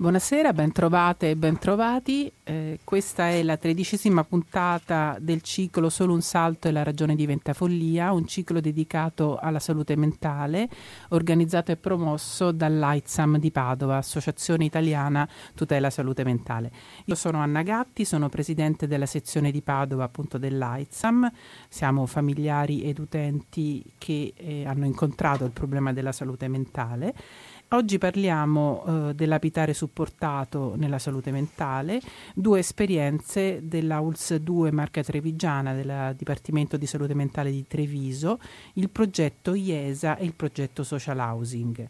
Buonasera, bentrovate e bentrovati. Eh, questa è la tredicesima puntata del ciclo Solo un salto e la ragione diventa follia, un ciclo dedicato alla salute mentale, organizzato e promosso dall'AITSAM di Padova, Associazione Italiana Tutela Salute Mentale. Io sono Anna Gatti, sono presidente della sezione di Padova appunto dell'AITSAM. Siamo familiari ed utenti che eh, hanno incontrato il problema della salute mentale Oggi parliamo eh, dell'abitare supportato nella salute mentale, due esperienze della ULS 2 Marca Trevigiana del Dipartimento di Salute Mentale di Treviso, il progetto IESA e il progetto Social Housing.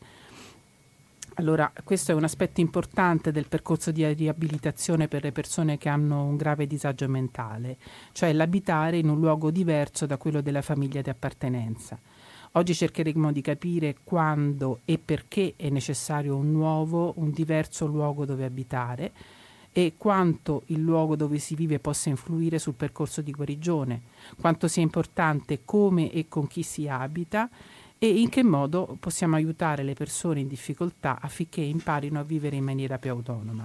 Allora, questo è un aspetto importante del percorso di riabilitazione per le persone che hanno un grave disagio mentale, cioè l'abitare in un luogo diverso da quello della famiglia di appartenenza. Oggi cercheremo di capire quando e perché è necessario un nuovo, un diverso luogo dove abitare e quanto il luogo dove si vive possa influire sul percorso di guarigione, quanto sia importante come e con chi si abita e in che modo possiamo aiutare le persone in difficoltà affinché imparino a vivere in maniera più autonoma.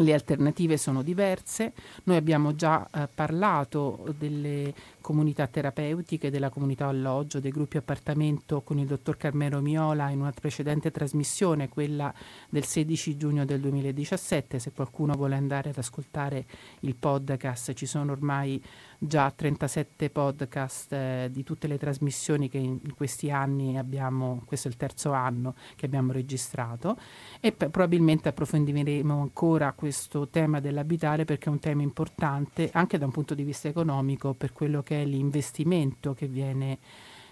Le alternative sono diverse, noi abbiamo già eh, parlato delle comunità terapeutiche, della comunità alloggio, dei gruppi appartamento con il dottor Carmelo Miola in una precedente trasmissione, quella del 16 giugno del 2017. Se qualcuno vuole andare ad ascoltare il podcast, ci sono ormai già 37 podcast eh, di tutte le trasmissioni che in, questi anni abbiamo, questo è il terzo anno che abbiamo registrato e p- probabilmente approfondiremo ancora questo tema dell'abitare perché è un tema importante anche da un punto di vista economico per quello che è l'investimento che viene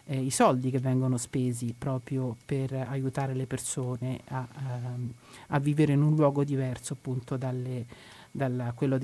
eh, i soldi che vengono spesi proprio per aiutare le persone a, a, ehm, a vivere in un luogo diverso appunto dalle, dal quello,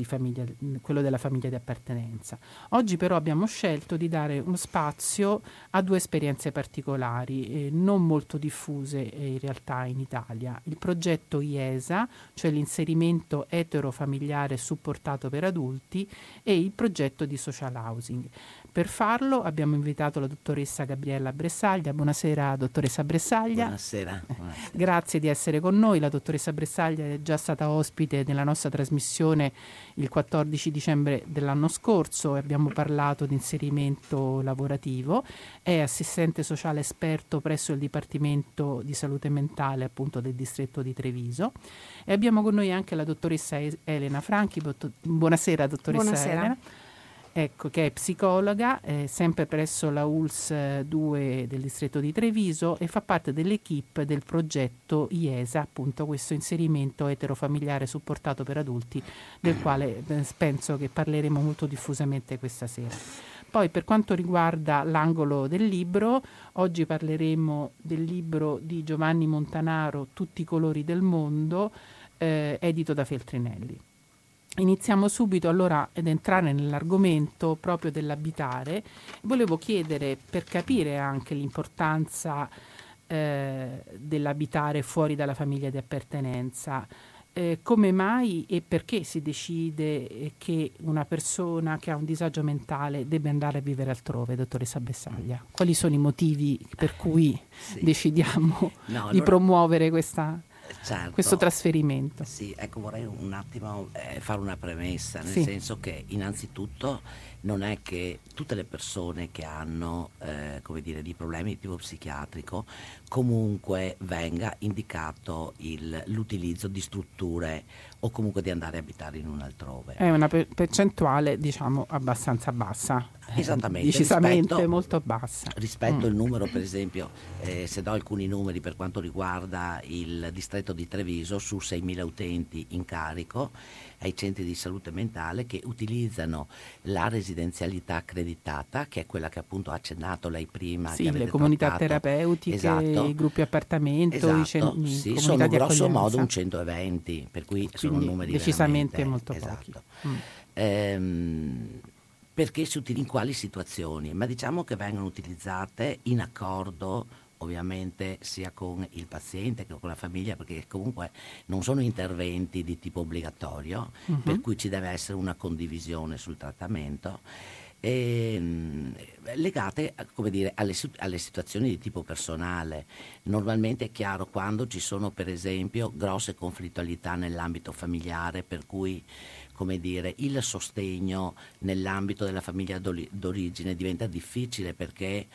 quello, della famiglia di appartenenza. Oggi però abbiamo scelto di dare uno spazio a due esperienze particolari, eh, non molto diffuse eh, in realtà in Italia. Il progetto IESA, cioè l'inserimento eterofamiliare supportato per adulti, e il progetto di social housing. Per farlo abbiamo invitato la dottoressa Gabriella Bressaglia. Buonasera dottoressa Bressaglia. Buonasera. Buonasera. Grazie di essere con noi. La dottoressa Bressaglia è già stata ospite nella nostra trasmissione il 14 dicembre dell'anno scorso e abbiamo parlato di inserimento lavorativo. È assistente sociale esperto presso il Dipartimento di Salute Mentale appunto del distretto di Treviso. E abbiamo con noi anche la dottoressa Elena Franchi. Buonasera dottoressa Buonasera. Elena ecco, che è psicologa, eh, sempre presso la ULS 2 del distretto di Treviso e fa parte dell'equipe del progetto IESA, appunto questo inserimento eterofamiliare supportato per adulti, del quale eh, penso che parleremo molto diffusamente questa sera. Poi per quanto riguarda l'angolo del libro, oggi parleremo del libro di Giovanni Montanaro Tutti i colori del mondo, eh, edito da Feltrinelli. Iniziamo subito allora ad entrare nell'argomento proprio dell'abitare. Volevo chiedere, per capire anche l'importanza eh, dell'abitare fuori dalla famiglia di appartenenza, eh, come mai e perché si decide eh, che una persona che ha un disagio mentale debba andare a vivere altrove, dottoressa Bessaglia? Quali sono i motivi per cui sì. decidiamo no, allora... di promuovere questa certo. questo trasferimento. Sì, ecco vorrei un attimo eh, fare una premessa, nel sì. senso che innanzitutto non è che tutte le persone che hanno eh, come dire, di problemi di tipo psichiatrico comunque venga indicato il, l'utilizzo di strutture o comunque di andare a abitare in un altrove. È una per- percentuale diciamo abbastanza bassa. Esattamente. Decisamente rispetto, molto bassa. Rispetto al mm. numero, per esempio, eh, se do alcuni numeri per quanto riguarda il distretto di Treviso, su 6.000 utenti in carico, ai centri di salute mentale che utilizzano la residenzialità accreditata, che è quella che appunto ha accennato lei prima. Sì, le comunità trattato. terapeutiche, esatto. i gruppi appartamento, esatto. i cen- sì, sono grosso modo un 120, per cui Quindi sono numeri decisamente molto esatto. pochi. Mm. Ehm, perché si utilizza in quali situazioni? Ma diciamo che vengono utilizzate in accordo ovviamente sia con il paziente che con la famiglia, perché comunque non sono interventi di tipo obbligatorio, uh-huh. per cui ci deve essere una condivisione sul trattamento ehm, legate come dire, alle, alle, situazioni di tipo personale. Normalmente è chiaro quando ci sono per esempio grosse conflittualità nell'ambito familiare per cui come dire, il sostegno nell'ambito della famiglia d'origine diventa difficile perché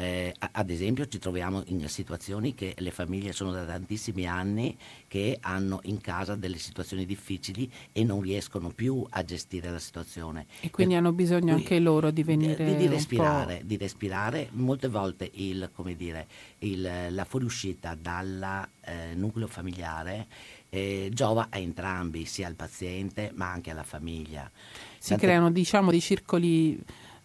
eh, ad esempio ci troviamo in situazioni che le famiglie sono da tantissimi anni che hanno in casa delle situazioni difficili e non riescono più a gestire la situazione. E quindi e hanno bisogno anche loro di venire di, di respirare, di respirare. Molte volte il, dire, il, la fuoriuscita dal eh, nucleo familiare eh, giova a entrambi, sia al paziente ma anche alla famiglia. Si Tante... creano diciamo dei circoli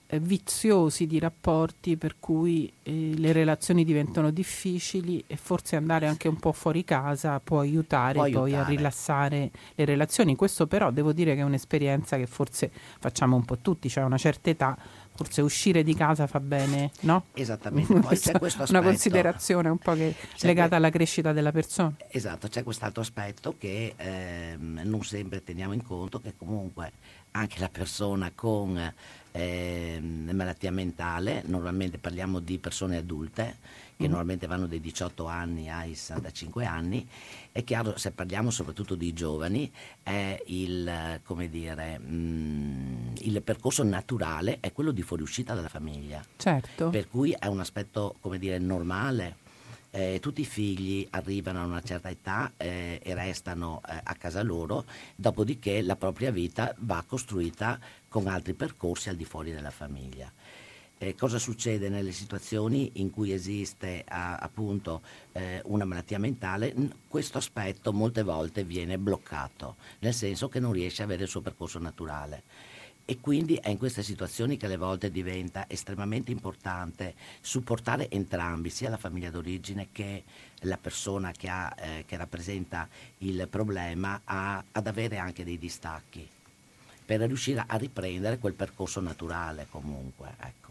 eh, viziosi di rapporti per cui eh, le relazioni diventano difficili e forse andare anche un po' fuori casa può aiutare può poi aiutare. a rilassare le relazioni. Questo però devo dire che è un'esperienza che forse facciamo un po' tutti, cioè a una certa età forse uscire di casa fa bene, no? Esattamente, poi c'è questo aspetto. Una considerazione un po' che legata que- alla crescita della persona. Esatto, c'è quest'altro aspetto che ehm, non sempre teniamo in conto, che comunque anche la persona con eh, malattia mentale, normalmente parliamo di persone adulte che mm. normalmente vanno dai 18 anni ai 65 anni, è chiaro se parliamo soprattutto di giovani, è il, dire, mh, mm, il percorso naturale è quello di fuoriuscita dalla famiglia. Certo. Per cui è un aspetto come dire, normale eh, tutti i figli arrivano a una certa età eh, e restano eh, a casa loro, dopodiché la propria vita va costruita con altri percorsi al di fuori della famiglia. Eh, cosa succede nelle situazioni in cui esiste a, appunto eh, una malattia mentale? Questo aspetto molte volte viene bloccato, nel senso che non riesce ad avere il suo percorso naturale. E quindi è in queste situazioni che alle volte diventa estremamente importante supportare entrambi, sia la famiglia d'origine che la persona che, ha, eh, che rappresenta il problema, a, ad avere anche dei distacchi per riuscire a riprendere quel percorso naturale comunque. Ecco.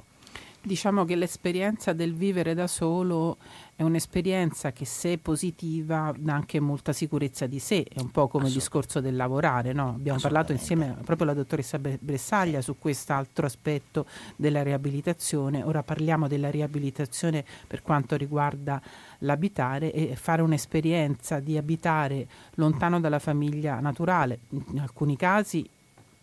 Diciamo che l'esperienza del vivere da solo è un'esperienza che se positiva dà anche molta sicurezza di sé, è un po' come il discorso del lavorare, no? abbiamo parlato insieme proprio alla dottoressa Bressaglia su quest'altro aspetto della riabilitazione, ora parliamo della riabilitazione per quanto riguarda l'abitare e fare un'esperienza di abitare lontano dalla famiglia naturale, in alcuni casi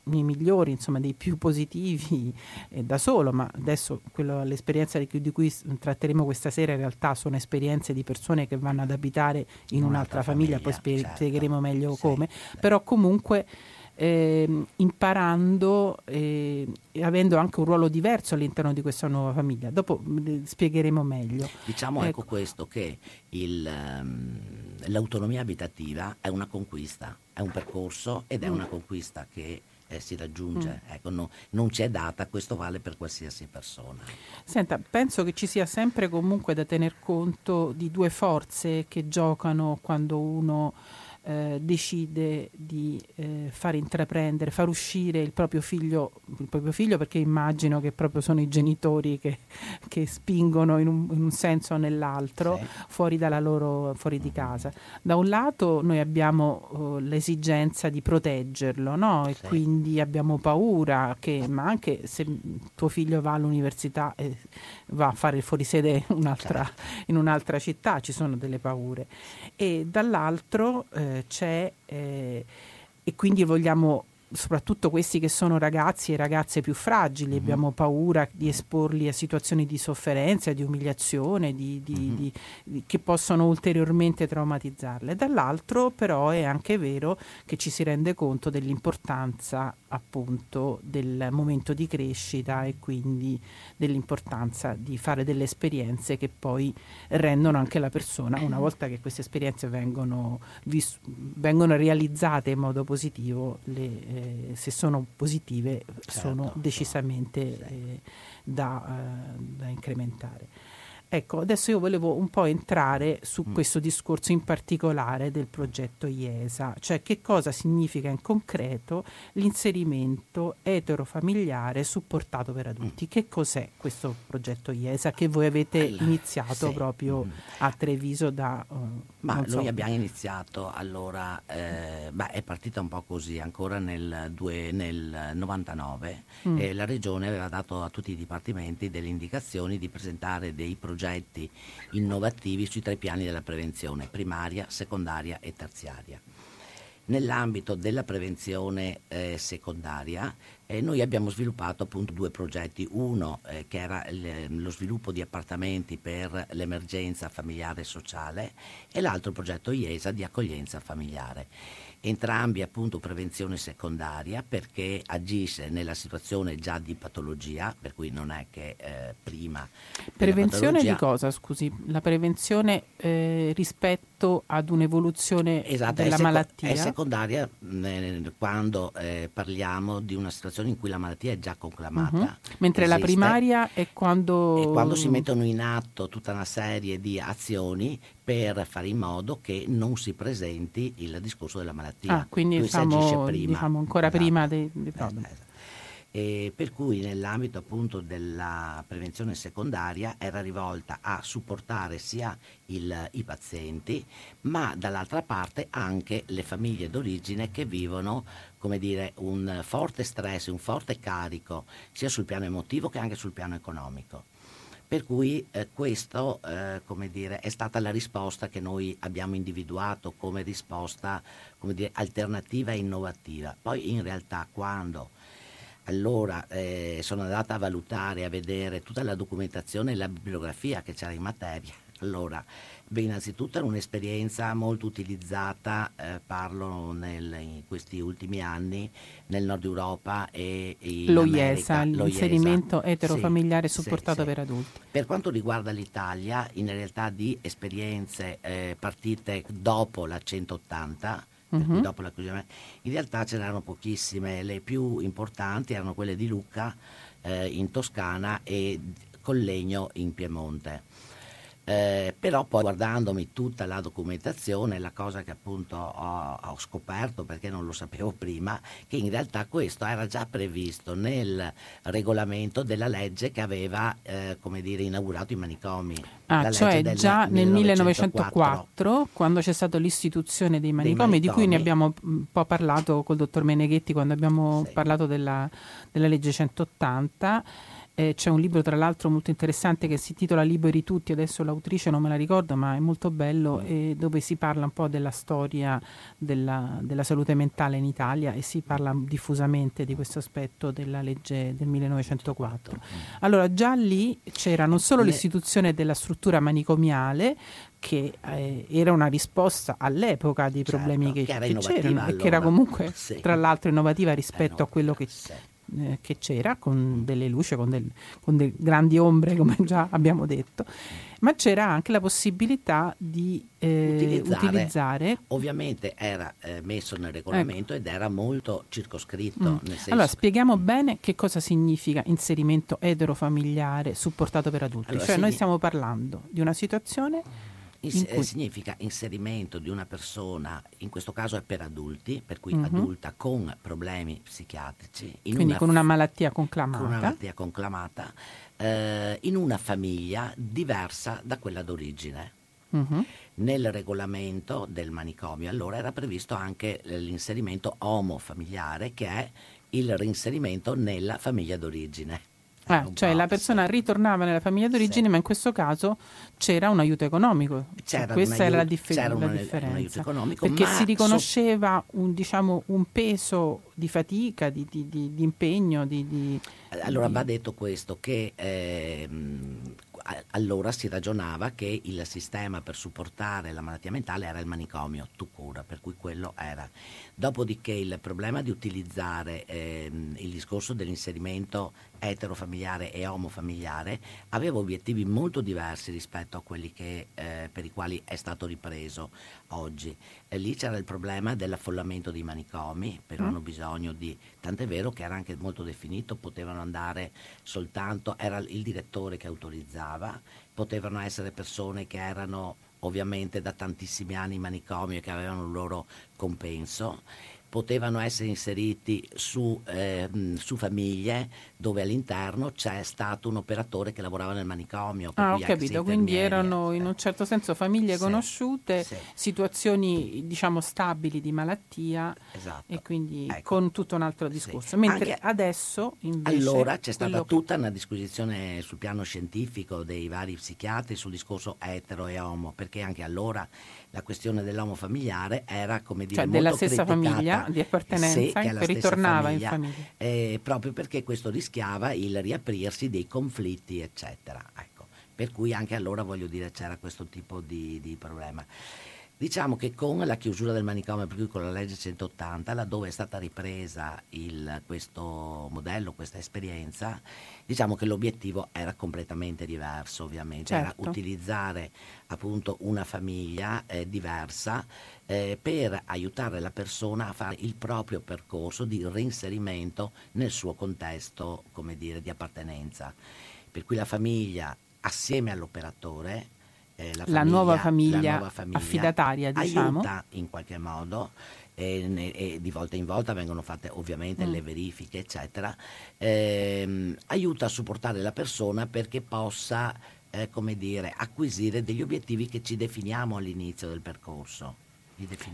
i migliori, insomma dei più positivi eh, da solo, ma adesso quello, l'esperienza di cui, di cui, tratteremo questa sera in realtà sono esperienze di persone che vanno ad abitare in un'altra, famiglia, famiglia, poi certo. spiegheremo meglio sì, come, sì. però comunque eh, imparando e eh, avendo anche un ruolo diverso all'interno di questa nuova famiglia. Dopo eh, spiegheremo meglio. Diciamo ecco, ecco questo che il, um, l'autonomia abitativa è una conquista, è un percorso ed è mm. una conquista che eh, si raggiunge. Mm. Ecco, no, non c'è data, questo vale per qualsiasi persona. Senta, penso che ci sia sempre comunque da tener conto di due forze che giocano quando uno eh, decide di eh, far intraprendere, far uscire il proprio, figlio, il proprio figlio, perché immagino che proprio sono i genitori che, che spingono in un, in un, senso o nell'altro sì. fuori, loro, fuori di casa. Da un lato noi abbiamo uh, l'esigenza di proteggerlo no? e sì. quindi abbiamo paura che, ma anche se tuo figlio va all'università e va a fare il fuorisede un'altra, certo. in un'altra città, ci sono delle paure. E dall'altro eh, c'è eh, e quindi vogliamo soprattutto questi che sono ragazzi e ragazze più fragili, mm-hmm. abbiamo paura di esporli a situazioni di sofferenza, di umiliazione, di, di, mm-hmm. di, che possono ulteriormente traumatizzarle. Dall'altro però è anche vero che ci si rende conto dell'importanza appunto del momento di crescita e quindi dell'importanza di fare delle esperienze che poi rendono anche la persona, una volta che queste esperienze vengono, vis- vengono realizzate in modo positivo, le, eh, se sono positive certo. sono decisamente eh, da, eh, da incrementare. Ecco, adesso io volevo un po' entrare su mm. questo discorso in particolare del progetto IESA, cioè che cosa significa in concreto l'inserimento eterofamiliare supportato per adulti. Mm. Che cos'è questo progetto IESA che voi avete allora, iniziato sì. proprio mm. a Treviso da... Uh, Ma noi so. abbiamo iniziato allora, eh, beh, è partita un po' così, ancora nel, due, nel 99 mm. e la Regione aveva dato a tutti i dipartimenti delle indicazioni di presentare dei progetti progetti innovativi sui tre piani della prevenzione, primaria, secondaria e terziaria. Nell'ambito della prevenzione eh, secondaria eh, noi abbiamo sviluppato appunto due progetti, uno eh, che era l- lo sviluppo di appartamenti per l'emergenza familiare e sociale e l'altro progetto IESA di accoglienza familiare entrambi appunto prevenzione secondaria perché agisce nella situazione già di patologia, per cui non è che eh, prima... Prevenzione di cosa, scusi? La prevenzione eh, rispetto ad un'evoluzione esatto, della è seco- malattia? È secondaria eh, quando eh, parliamo di una situazione in cui la malattia è già conclamata. Uh-huh. Mentre esiste, la primaria è quando... È quando si mettono in atto tutta una serie di azioni per fare in modo che non si presenti il discorso della malattia. Ah, quindi diciamo, diciamo, ancora esatto. prima dei, dei problemi. Eh, esatto. E per cui nell'ambito appunto della prevenzione secondaria era rivolta a supportare sia il, i pazienti ma dall'altra parte anche le famiglie d'origine che vivono come dire, un forte stress, un forte carico sia sul piano emotivo che anche sul piano economico. Per cui eh, questo eh, è stata la risposta che noi abbiamo individuato come risposta come dire, alternativa e innovativa. Poi in realtà quando allora eh, sono andata a valutare, a vedere tutta la documentazione e la bibliografia che c'era in materia, allora Beh, innanzitutto è un'esperienza molto utilizzata, eh, parlo nel, in questi ultimi anni, nel nord Europa e in Lo IESA, l'inserimento eterofamiliare sì, supportato sì, per sì. adulti. Per quanto riguarda l'Italia, in realtà di esperienze eh, partite dopo la 180, uh-huh. dopo la in realtà ce n'erano pochissime, le più importanti erano quelle di Lucca eh, in Toscana e Collegno in Piemonte. Eh, però poi guardandomi tutta la documentazione, la cosa che appunto ho, ho, scoperto perché non lo sapevo prima, che in realtà questo era già previsto nel regolamento della legge che aveva eh, come dire, inaugurato i manicomi. Ah, cioè già nel 1904, 1904, quando c'è stata l'istituzione dei manicomi, dei manicomi, di cui ne abbiamo un po' parlato col dottor Meneghetti quando abbiamo sì. parlato della, della legge 180 eh, c'è un libro tra l'altro molto interessante che si intitola Liberi tutti, adesso l'autrice non me la ricordo ma è molto bello, mm. eh, dove si parla un po' della storia della, della, salute mentale in Italia e si parla diffusamente di questo aspetto della legge del 1904. Mm. Allora già lì c'era non solo l'istituzione della struttura manicomiale, che eh, era una risposta all'epoca dei certo, problemi che, che, che c'erano e che era comunque sì. tra l'altro innovativa rispetto eh no, a quello che, sì eh, che c'era, con delle luci, con, del, con delle grandi ombre, come già abbiamo detto, ma c'era anche la possibilità di eh, utilizzare, utilizzare, Ovviamente era eh, messo nel regolamento ecco. ed era molto circoscritto. Mm. allora, spieghiamo bene che cosa significa inserimento eterofamiliare supportato per adulti. Allora, cioè, noi stiamo parlando di una situazione Ins- cui... Significa inserimento di una persona, in questo caso è per adulti, per cui uh-huh. adulta con problemi psichiatrici. Quindi una con una malattia conclamata. Con una malattia conclamata, eh, in una famiglia diversa da quella d'origine. Uh-huh. Nel regolamento del manicomio allora era previsto anche l'inserimento omofamiliare che è il reinserimento nella famiglia d'origine. Ah, cioè la persona ritornava nella famiglia d'origine, sì. ma in questo caso c'era un aiuto economico. C'era Questa un aiuto, era la, dif- c'era la un, differenza. Un perché si riconosceva un, diciamo, un, peso di fatica, di, di, di, di impegno. allora va detto questo, che eh, allora si ragionava che il sistema per supportare la malattia mentale era il manicomio, tu cura, per cui quello era. Dopodiché il problema di utilizzare ehm, il discorso dell'inserimento eterofamiliare e omofamiliare aveva obiettivi molto diversi rispetto a quelli che, eh, per i quali è stato ripreso oggi. E lì c'era il problema dell'affollamento dei manicomi, perché mm. hanno bisogno di... tant'è vero che era anche molto definito, potevano andare soltanto, era il direttore che autorizzava, potevano essere persone che erano ovviamente da tantissimi anni in manicomio e che avevano il loro compenso potevano essere inseriti su, eh, su, famiglie dove all'interno c'è stato un operatore che lavorava nel manicomio. Ah, ho capito, quindi erano in un certo senso famiglie sì, conosciute, sì. situazioni diciamo stabili di malattia esatto. e quindi ecco. con tutto un altro discorso. Sì. Mentre Anche adesso invece... Allora c'è stata tutta una disquisizione sul piano scientifico dei vari psichiatri sul discorso etero e homo, perché anche allora la questione dell'uomo familiare era come dire cioè della stessa famiglia di appartenenza sì, che ritornava famiglia, in famiglia eh, proprio perché questo rischiava il riaprirsi dei conflitti eccetera ecco. per cui anche allora voglio dire c'era questo tipo di, di problema Diciamo che con la chiusura del manicomio, per cui con la legge 180, laddove è stata ripresa il, questo modello, questa esperienza, diciamo che l'obiettivo era completamente diverso, ovviamente, certo. era utilizzare appunto una famiglia eh, diversa eh, per aiutare la persona a fare il proprio percorso di reinserimento nel suo contesto, come dire, di appartenenza. Per cui la famiglia assieme all'operatore eh, la, famiglia, la, nuova famiglia, la, nuova famiglia, affidataria, diciamo. aiuta in qualche modo e, e, di volta in volta vengono fatte ovviamente mm. le verifiche, eccetera, ehm, aiuta a supportare la persona perché possa, eh, come dire, acquisire degli obiettivi che ci definiamo all'inizio del percorso.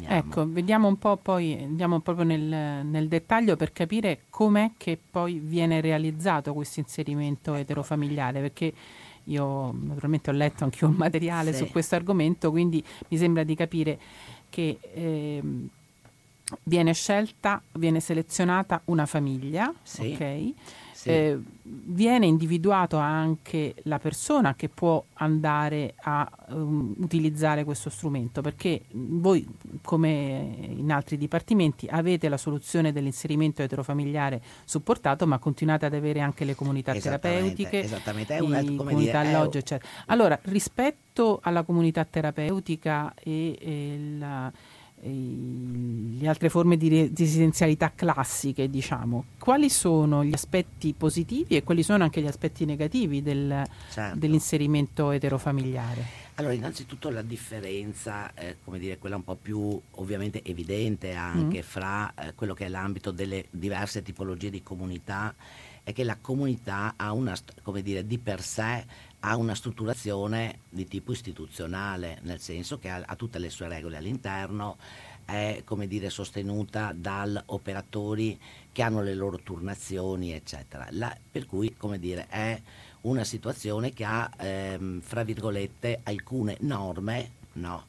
Ecco, vediamo un po' poi, andiamo proprio nel, nel, dettaglio per capire com'è che poi viene realizzato questo inserimento ecco. eterofamiliare, perché io naturalmente ho letto anche un materiale sì. su questo argomento, quindi mi sembra di capire che eh, viene scelta, viene selezionata una famiglia, sì. ok? Sì. eh, viene individuato anche la persona che può andare a um, utilizzare questo strumento, perché voi, come in altri dipartimenti, avete la soluzione dell'inserimento eterofamiliare supportato, ma continuate ad avere anche le comunità terapeutiche, esattamente. È una, comunità dire, alloggio, eccetera. Allora, rispetto alla comunità terapeutica e, e la le altre forme di residenzialità classiche, diciamo, quali sono gli aspetti positivi e quali sono anche gli aspetti negativi del, certo. dell'inserimento eterofamiliare? Allora, innanzitutto la differenza, eh, come dire, quella un po' più ovviamente evidente anche mm. fra eh, quello che è l'ambito delle diverse tipologie di comunità, è che la comunità ha una, come dire, di per sé ha una strutturazione di tipo istituzionale, nel senso che ha, ha tutte le sue regole all'interno, è dire, sostenuta da operatori che hanno le loro turnazioni, eccetera. La, per cui, come dire, è una situazione che ha, ehm, fra virgolette, alcune norme, no?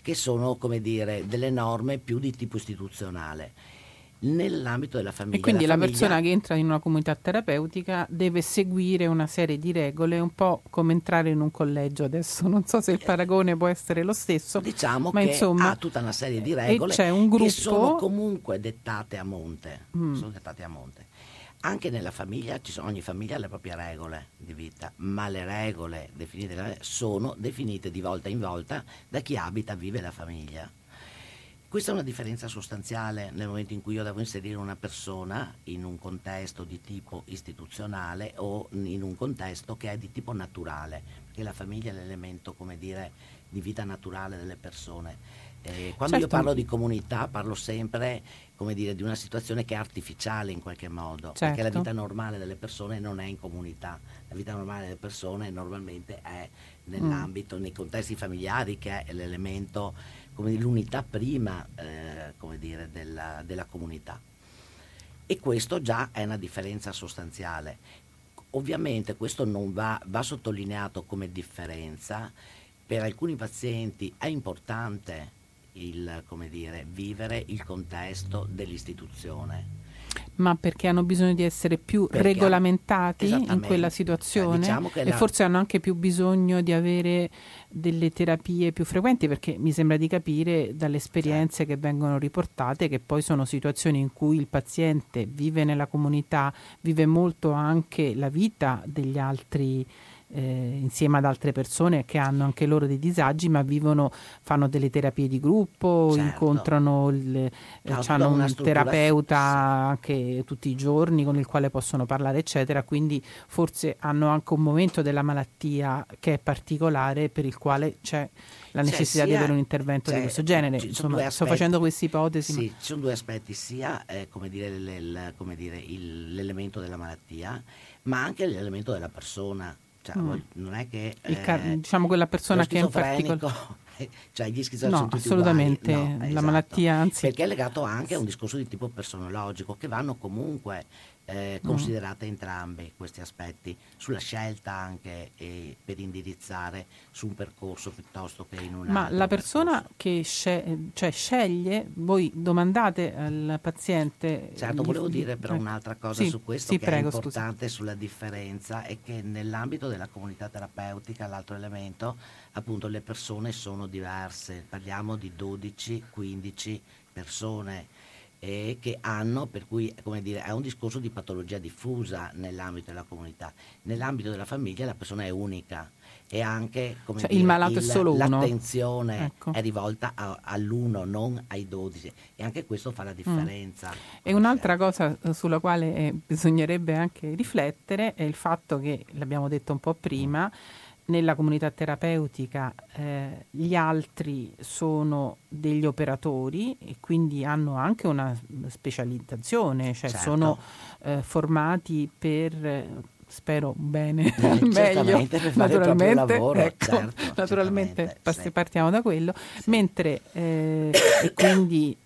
che sono, dire, delle norme più di tipo istituzionale nell'ambito della famiglia. E quindi la, la persona che entra in una comunità terapeutica deve seguire una serie di regole, un po' come entrare in un collegio. Adesso non so se il paragone può essere lo stesso. Diciamo ma che insomma, ha tutta una serie di regole c'è un gruppo... che sono comunque dettate a monte. Mm. Sono dettate a monte. Anche nella famiglia, sono, ogni famiglia ha le proprie regole di vita, ma le regole definite sono definite di volta in volta da chi abita, vive la famiglia. Questa è una differenza sostanziale nel momento in cui io devo inserire una persona in un contesto di tipo istituzionale o in un contesto che è di tipo naturale, perché la famiglia è l'elemento, come dire, di vita naturale delle persone. Eh, quando certo. io parlo di comunità parlo sempre come dire, di una situazione che è artificiale in qualche modo, certo. perché la certo. vita normale delle persone non è in comunità, la vita normale delle persone normalmente è nell'ambito, mm. nei contesti familiari che è l'elemento l'unità prima eh, come dire, della, della comunità. E questo già è una differenza sostanziale. Ovviamente questo non va, va sottolineato come differenza, per alcuni pazienti è importante il, dire, vivere il contesto dell'istituzione ma perché hanno bisogno di essere più perché, regolamentati in quella situazione cioè, diciamo e la... forse hanno anche più bisogno di avere delle terapie più frequenti perché mi sembra di capire dalle esperienze certo. che vengono riportate che poi sono situazioni in cui il paziente vive nella comunità, vive molto anche la vita degli altri eh, insieme ad altre persone che hanno anche loro dei disagi, ma vivono, fanno delle terapie di gruppo, certo. incontrano il, eh, hanno un terapeuta anche tutti i giorni con il quale possono parlare, eccetera. Quindi forse hanno anche un momento della malattia che è particolare per il quale c'è la necessità cioè, sia, di avere un intervento cioè, di questo genere. Insomma, sto facendo questa ipotesi. Sì, ma... ci sono due aspetti, sia eh, come dire, l- l- come dire, il, l'elemento della malattia, ma anche l'elemento della persona. Cioè, mm. non è che eh, car- diciamo quella persona che è in particolare cioè gli schizofreni no, sono tutti assolutamente no, la esatto. malattia anzi perché è legato anche a un discorso di tipo personologico che vanno comunque eh, mm. considerate mm. entrambi questi aspetti sulla scelta anche eh, per indirizzare su un percorso piuttosto che in un Ma la persona percorso. che sceglie, cioè sceglie, voi domandate al paziente... Certo, volevo dire però eh, un'altra cosa sì, su questo sì, che prego, è importante scusi. sulla differenza è che nell'ambito della comunità terapeutica, l'altro elemento, appunto le persone sono diverse, parliamo di 12-15 persone e che hanno, per cui come dire, è un discorso di patologia diffusa nell'ambito della comunità. Nell'ambito della famiglia la persona è unica e anche come cioè, dire, il malato il, è solo uno. l'attenzione ecco. è rivolta a, all'uno, non ai dodici e anche questo fa la mm. differenza. Mm. E un'altra cosa sulla quale eh, bisognerebbe anche riflettere è il fatto che, l'abbiamo detto un po' prima, mm nella comunità terapeutica eh, gli altri sono degli operatori e quindi hanno anche una specializzazione, cioè certo. sono eh, formati per spero bene, eh, meglio, naturalmente, lavoro, ecco, certo, naturalmente sì. partiamo da quello, sì. mentre eh, e quindi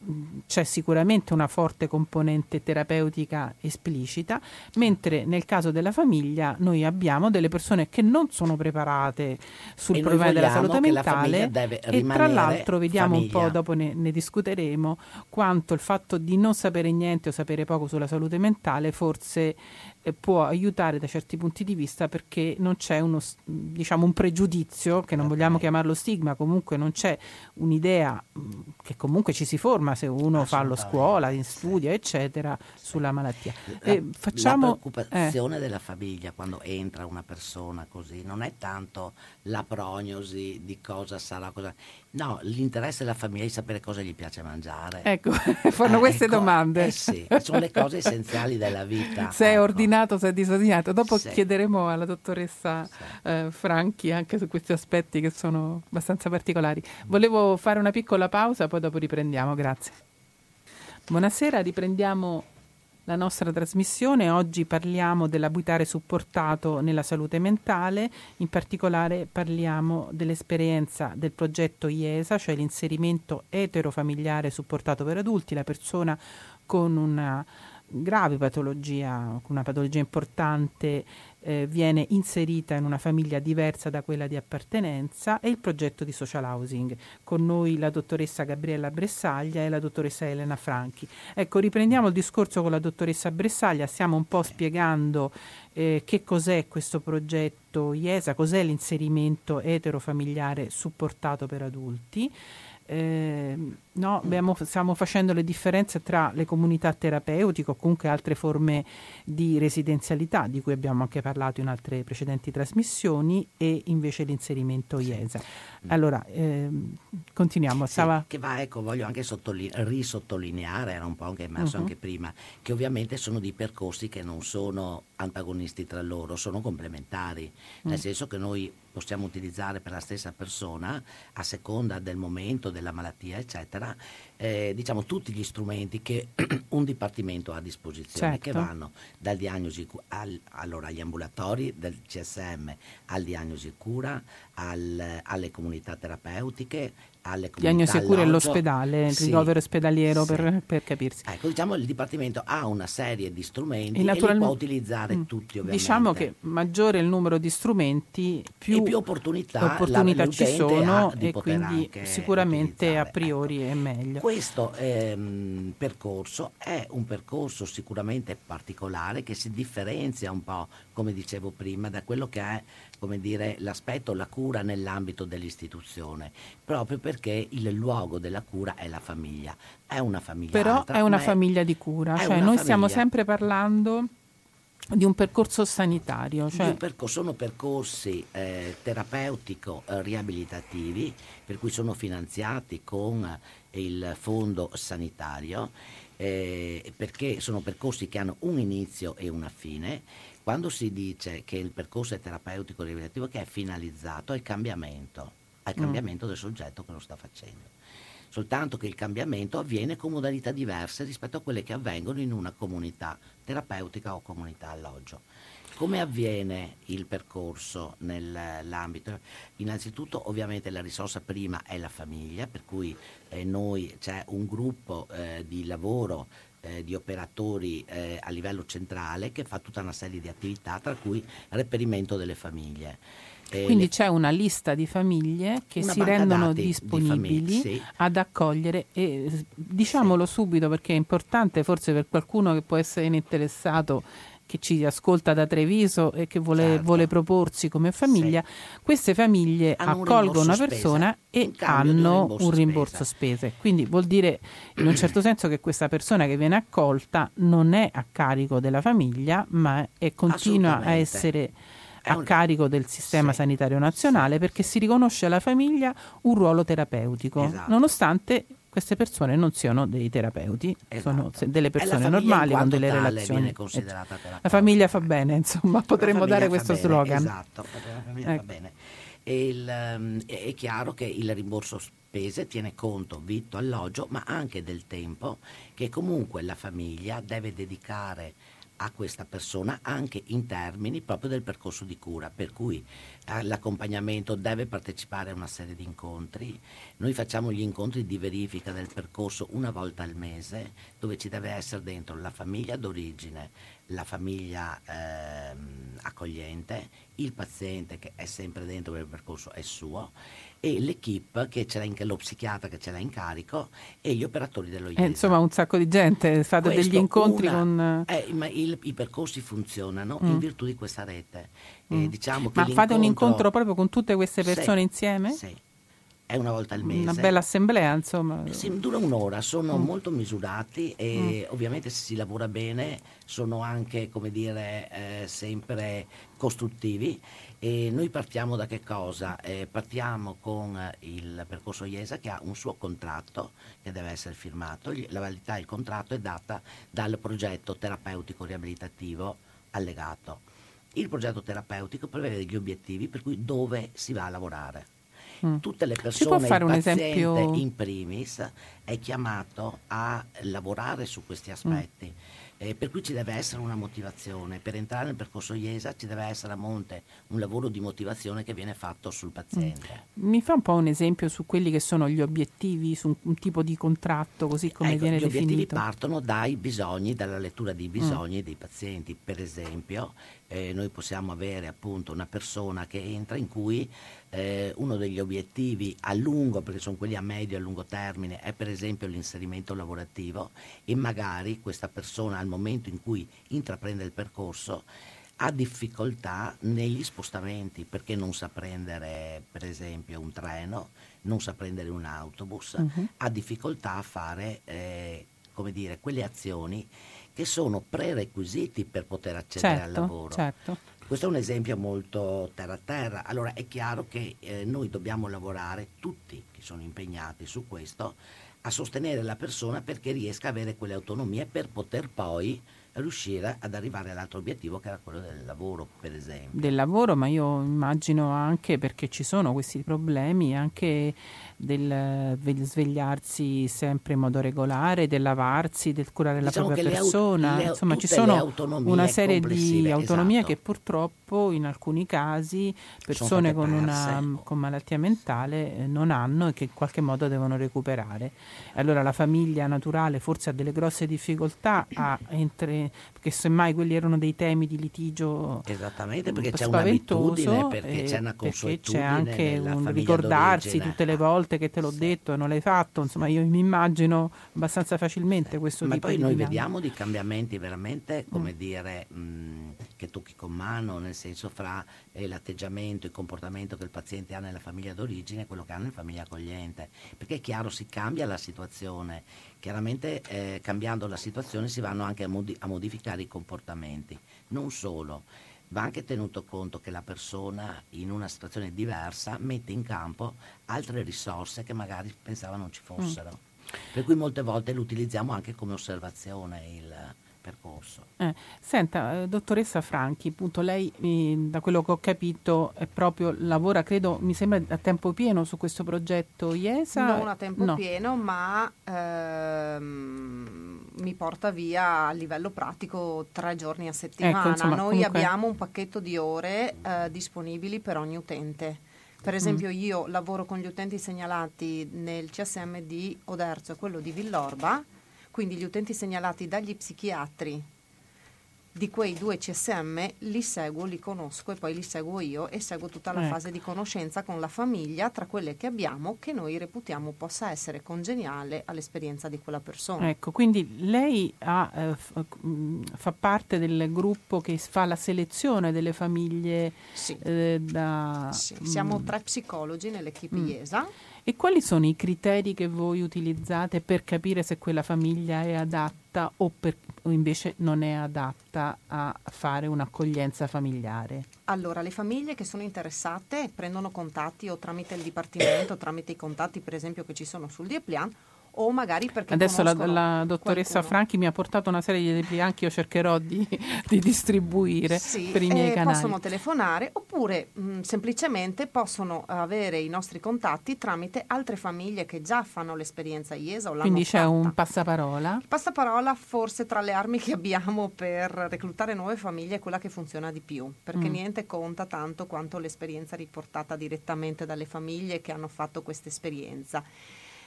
c'è sicuramente una forte componente terapeutica esplicita, mentre nel caso della famiglia noi abbiamo delle persone che non sono preparate sul e problema della salute mentale e tra l'altro vediamo famiglia. un po', dopo ne, ne discuteremo, quanto il fatto di non sapere niente o sapere poco sulla salute mentale forse eh, può aiutare da certi punti di vista perché non c'è uno, diciamo, un pregiudizio, che non okay. vogliamo chiamarlo stigma, comunque non c'è un'idea che comunque ci si forma se uno fa la scuola, in studia, eccetera, sì. sulla malattia. La, e facciamo, la preoccupazione eh. della famiglia quando entra una persona così non è tanto la prognosi di cosa sarà, cosa No, l'interesse della famiglia è di sapere cosa gli piace mangiare. Ecco, fanno eh, queste ecco, domande. Eh sì, sono le cose essenziali della vita. Se ecco. è ordinato, se è disordinato. Dopo sì. chiederemo alla dottoressa sì. eh, Franchi anche su questi aspetti che sono abbastanza particolari. Volevo fare una piccola pausa, poi dopo riprendiamo. Grazie. Buonasera, riprendiamo la nostra trasmissione. Oggi parliamo dell'abitare supportato nella salute mentale, in particolare parliamo dell'esperienza del progetto IESA, cioè l'inserimento eterofamiliare supportato per adulti, la persona con una grave patologia, una patologia importante eh, viene inserita in una famiglia diversa da quella di appartenenza e il progetto di social housing. Con noi la dottoressa Gabriella Bressaglia e la dottoressa Elena Franchi. Ecco, riprendiamo il discorso con la dottoressa Bressaglia, stiamo un po' spiegando eh, che cos'è questo progetto IESA, cos'è l'inserimento eterofamiliare supportato per adulti. Eh, no, abbiamo, stiamo facendo le differenze tra le comunità terapeutiche o comunque altre forme di residenzialità di cui abbiamo anche parlato in altre precedenti trasmissioni e invece l'inserimento IESA. Allora, ehm, continuiamo. Stava... Sì, che va, ecco, voglio anche sottoline- risottolineare, era un po' anche emerso uh-huh. anche prima, che ovviamente sono di percorsi che non sono antagonisti tra loro, sono complementari, nel mm. senso che noi possiamo utilizzare per la stessa persona, a seconda del momento, della malattia, eccetera, eh, diciamo tutti gli strumenti che un dipartimento ha a disposizione, certo. che vanno dal diagnosi al, allora, agli ambulatori del CSM, al diagnosi cura, al, alle comunità terapeutiche, alle comunità Diagnosi e cura all'ospedale, il sì, ricovero ospedaliero sì. per, per, capirsi. Ecco, diciamo il Dipartimento ha una serie di strumenti e, natural... e li può utilizzare mm. tutti ovviamente. Diciamo che maggiore il numero di strumenti, più, più opportunità, opportunità ci sono e quindi sicuramente a priori ecco. è meglio. Questo ehm, percorso è un percorso sicuramente particolare che si differenzia un po', come dicevo prima, da quello che è come dire, l'aspetto, la cura nell'ambito dell'istituzione, proprio perché il luogo della cura è la famiglia. È una famiglia Però altra, è una famiglia di cura, cioè noi famiglia. stiamo sempre parlando di un percorso sanitario. Cioè... Percorso, sono percorsi eh, terapeutico-riabilitativi eh, per cui sono finanziati con il fondo sanitario eh, perché sono percorsi che hanno un inizio e una fine. Quando si dice che il percorso è terapeutico-riabilitativo che è finalizzato al cambiamento, al mm. cambiamento mm. del soggetto che lo sta facendo soltanto che il cambiamento avviene con modalità diverse rispetto a quelle che avvengono in una comunità terapeutica o comunità alloggio. Come avviene il percorso nell'ambito? Innanzitutto ovviamente la risorsa prima è la famiglia, per cui eh, noi c'è un gruppo eh, di lavoro eh, di operatori eh, a livello centrale che fa tutta una serie di attività, tra cui reperimento delle famiglie. Quindi c'è una lista di famiglie che si rendono disponibili di famiglie, sì. ad accogliere e diciamolo sì. subito perché è importante forse per qualcuno che può essere interessato che ci ascolta da Treviso e che vuole, certo. vuole proporsi come famiglia, sì. queste famiglie hanno accolgono una persona spese, e hanno un rimborso, un rimborso spese. spese. Quindi vuol dire in un certo senso che questa persona che viene accolta non è a carico della famiglia, ma è, continua a essere a un... carico del sistema sì. sanitario nazionale perché si riconosce alla famiglia un ruolo terapeutico, esatto. nonostante queste persone non siano dei terapeuti, esatto. sono delle persone normali con delle relazioni. La famiglia fa bene, insomma, potremmo dare questo bene, slogan. Esatto, la famiglia ecco. fa bene. Il, um, è chiaro che il rimborso spese tiene conto vitto, alloggio, ma anche del tempo che comunque la famiglia deve dedicare a questa persona anche in termini proprio del percorso di cura, per cui eh, l'accompagnamento deve partecipare a una serie di incontri. Noi facciamo gli incontri di verifica del percorso una volta al mese, dove ci deve essere dentro la famiglia d'origine, la famiglia ehm, accogliente, il paziente che è sempre dentro il percorso è suo e l'equipe che ce l'ha in, lo psichiatra che ce l'ha in carico e gli operatori dello IESA. Eh, insomma un sacco di gente, fate Questo degli incontri una, con... Eh, ma il, i percorsi funzionano mm. in virtù di questa rete. Mm. Eh, diciamo ma fate un incontro proprio con tutte queste persone sì, insieme? Sì è una volta al mese. Una bella assemblea, insomma. Sì, dura un'ora, sono mm. molto misurati e mm. ovviamente se si lavora bene sono anche, come dire, eh, sempre costruttivi e noi partiamo da che cosa? Eh, partiamo con il percorso IESA che ha un suo contratto che deve essere firmato, la validità del contratto è data dal progetto terapeutico riabilitativo allegato. Il progetto terapeutico prevede degli obiettivi per cui dove si va a lavorare. Mm. Tutte le persone, il paziente esempio... in primis, è chiamato a lavorare su questi aspetti. Mm eh, per cui ci deve essere una motivazione. Per entrare nel percorso IESA ci deve essere a monte un lavoro di motivazione che viene fatto sul paziente. Mm. Mi fa un po' un esempio su quelli che sono gli obiettivi, su un, un tipo di contratto, così come ecco, viene gli definito? Gli obiettivi partono dai bisogni, dalla lettura dei bisogni mm. dei pazienti. Per esempio, eh, noi possiamo avere appunto una persona che entra in cui eh, uno degli obiettivi a lungo, perché sono quelli a medio e a lungo termine, è per esempio l'inserimento lavorativo e magari questa persona al momento in cui intraprende il percorso ha difficoltà negli spostamenti perché non sa prendere per esempio un treno, non sa prendere un autobus, uh-huh. ha difficoltà a fare eh, come dire, quelle azioni che sono prerequisiti per poter accedere certo, al lavoro. Certo. Questo è un esempio molto terra a terra. Allora è chiaro che eh, noi dobbiamo lavorare, tutti che sono impegnati su questo, a sostenere la persona perché riesca a avere quelle autonomie per poter poi riuscire ad arrivare all'altro obiettivo che era quello del lavoro, per esempio. Del lavoro, ma io immagino anche perché ci sono questi problemi, anche del svegliarsi sempre in modo regolare, del lavarsi, del curare diciamo la propria persona. Le, Insomma, ci sono una serie di autonomie esatto. che purtroppo in alcuni casi persone con, una, con malattia mentale eh, non hanno e che in qualche modo devono recuperare. Allora la famiglia naturale forse ha delle grosse difficoltà a entrare, perché semmai quelli erano dei temi di litigio Esattamente, perché c'è un'abitudine, perché c'è una consuetudine c'è anche un ricordarsi tutte le volte che te l'ho sì. detto e non l'hai fatto, insomma io mi immagino abbastanza facilmente questo Ma tipo di Ma poi noi vediamo di cambiamenti veramente, come mm. dire, mh, che tocchi con mano, nel senso fra eh, l'atteggiamento, il comportamento che il paziente ha nella famiglia d'origine e quello che ha in famiglia accogliente. Perché è chiaro, si cambia la situazione, chiaramente eh, cambiando la situazione si vanno anche a, modi- a modificare i comportamenti. Non solo, va anche tenuto conto che la persona in una situazione diversa mette in campo altre risorse che magari pensava non ci fossero. Mm. Per cui molte volte lo utilizziamo anche come osservazione il, percorso. Eh, senta, eh, dottoressa Franchi, appunto lei eh, da quello che ho capito è proprio lavora, credo, mi sembra a tempo pieno su questo progetto IESA? Non a tempo no. pieno, ma ehm, mi porta via a livello pratico tre giorni a settimana. Ecco, insomma, Noi comunque... abbiamo un pacchetto di ore eh, disponibili per ogni utente. Per esempio mm. io lavoro con gli utenti segnalati nel CSM di Oderzo e quello di Villorba quindi gli utenti segnalati dagli psichiatri di quei due CSM li seguo, li conosco e poi li seguo io e seguo tutta la ecco. fase di conoscenza con la famiglia tra quelle che abbiamo che noi reputiamo possa essere congeniale all'esperienza di quella persona. Ecco, quindi lei ha, eh, mm, fa parte del gruppo che fa la selezione delle famiglie sì. eh, da... Sì. Siamo mm. tre psicologi nell'equipe mm. IESA e quali sono i criteri che voi utilizzate per capire se quella famiglia è adatta o, per, o, invece non è adatta a fare un'accoglienza familiare? Allora, le famiglie che sono interessate prendono contatti o tramite il Dipartimento, tramite i contatti per esempio che ci sono sul Dieplan o magari perché adesso la, la, dottoressa qualcuno. Franchi mi ha portato una serie di replicanti io cercherò di, di distribuire sì, per i miei eh, canali possono telefonare oppure mh, semplicemente possono avere i nostri contatti tramite altre famiglie che già fanno l'esperienza IESA o l'hanno quindi c'è fatta. un passaparola il passaparola forse tra le armi che abbiamo per reclutare nuove famiglie è quella che funziona di più perché mm. niente conta tanto quanto l'esperienza riportata direttamente dalle famiglie che hanno fatto questa esperienza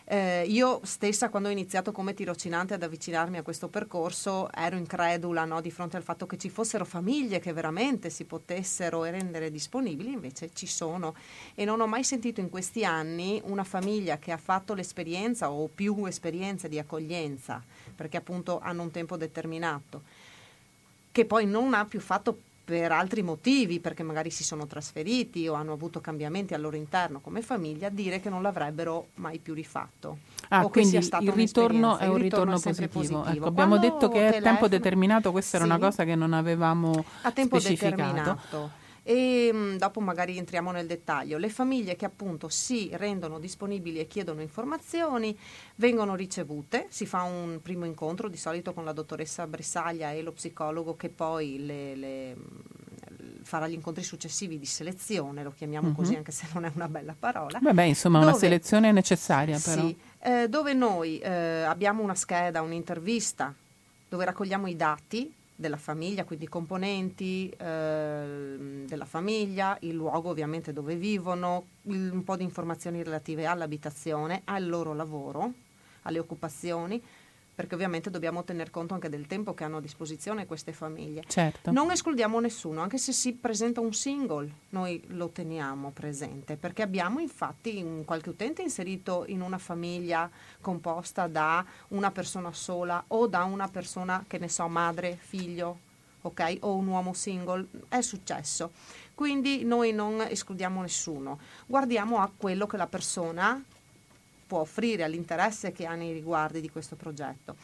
eh, io stessa quando ho iniziato come tirocinante ad avvicinarmi a questo percorso ero incredula no? di fronte al fatto che ci fossero famiglie che veramente si potessero rendere disponibili, invece ci sono e non ho mai sentito in questi anni una famiglia che ha fatto l'esperienza o più esperienze di accoglienza, perché appunto hanno un tempo determinato, che poi non ha più fatto per altri motivi, perché magari si sono trasferiti o hanno avuto cambiamenti al loro interno come famiglia, dire che non l'avrebbero mai più rifatto. Ah, quindi il ritorno è un ritorno, ritorno positivo. positivo. Ecco, abbiamo detto che è a tempo determinato, questa sì, era una cosa che non avevamo a tempo specificato. determinato e mh, mm, dopo magari entriamo nel dettaglio. Le famiglie che appunto si rendono disponibili e chiedono informazioni vengono ricevute, si fa un primo incontro di solito con la dottoressa Bressaglia e lo psicologo che poi le, le mm, farà gli incontri successivi di selezione, lo chiamiamo mm-hmm. così anche se non è una bella parola. Vabbè, insomma, dove, una selezione è necessaria però. Sì, eh, dove noi eh, abbiamo una scheda, un'intervista, dove raccogliamo i dati della famiglia, quindi i componenti eh, della famiglia, il luogo ovviamente dove vivono, il, un po' di informazioni relative all'abitazione, al loro lavoro, alle occupazioni, perché ovviamente dobbiamo tener conto anche del tempo che hanno a disposizione queste famiglie. Certo. Non escludiamo nessuno, anche se si presenta un single, noi lo teniamo presente, perché abbiamo infatti un, qualche utente inserito in una famiglia composta da una persona sola o da una persona, che ne so, madre, figlio, ok? O un uomo single, è successo. Quindi noi non escludiamo nessuno, guardiamo a quello che la persona può offrire, all'interesse che ha nei riguardi di questo progetto.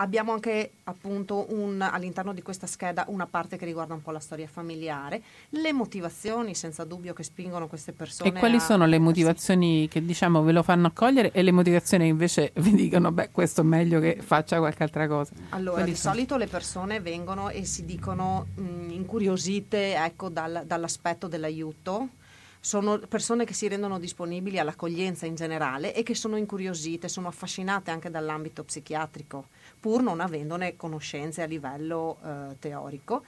Abbiamo anche appunto un, all'interno di questa scheda una parte che riguarda un po' la storia familiare, le motivazioni senza dubbio che spingono queste persone. E quali a, sono le motivazioni che diciamo ve lo fanno accogliere e le motivazioni che invece vi dicono beh questo è meglio che faccia qualche altra cosa? Allora quali di sono? solito le persone vengono e si dicono mh, incuriosite ecco, dal, dall'aspetto dell'aiuto sono persone che si rendono disponibili all'accoglienza in generale e che sono incuriosite, sono affascinate anche dall'ambito psichiatrico, pur non avendone conoscenze a livello eh, teorico.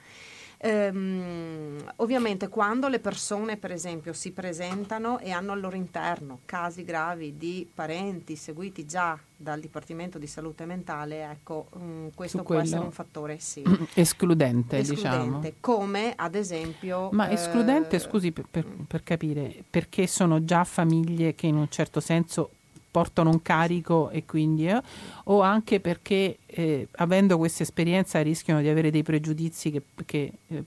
Ehm, ovviamente quando le persone per esempio si presentano e hanno al loro interno casi gravi di parenti seguiti già dal Dipartimento di Salute Mentale, ecco, mh, mm, questo può essere un fattore sì. escludente, escludente, diciamo. come ad esempio... Ma escludente, eh, scusi per, per, per capire, perché sono già famiglie che in un certo senso portano un carico e quindi eh, o anche perché eh, avendo questa esperienza rischiano di avere dei pregiudizi che, che eh,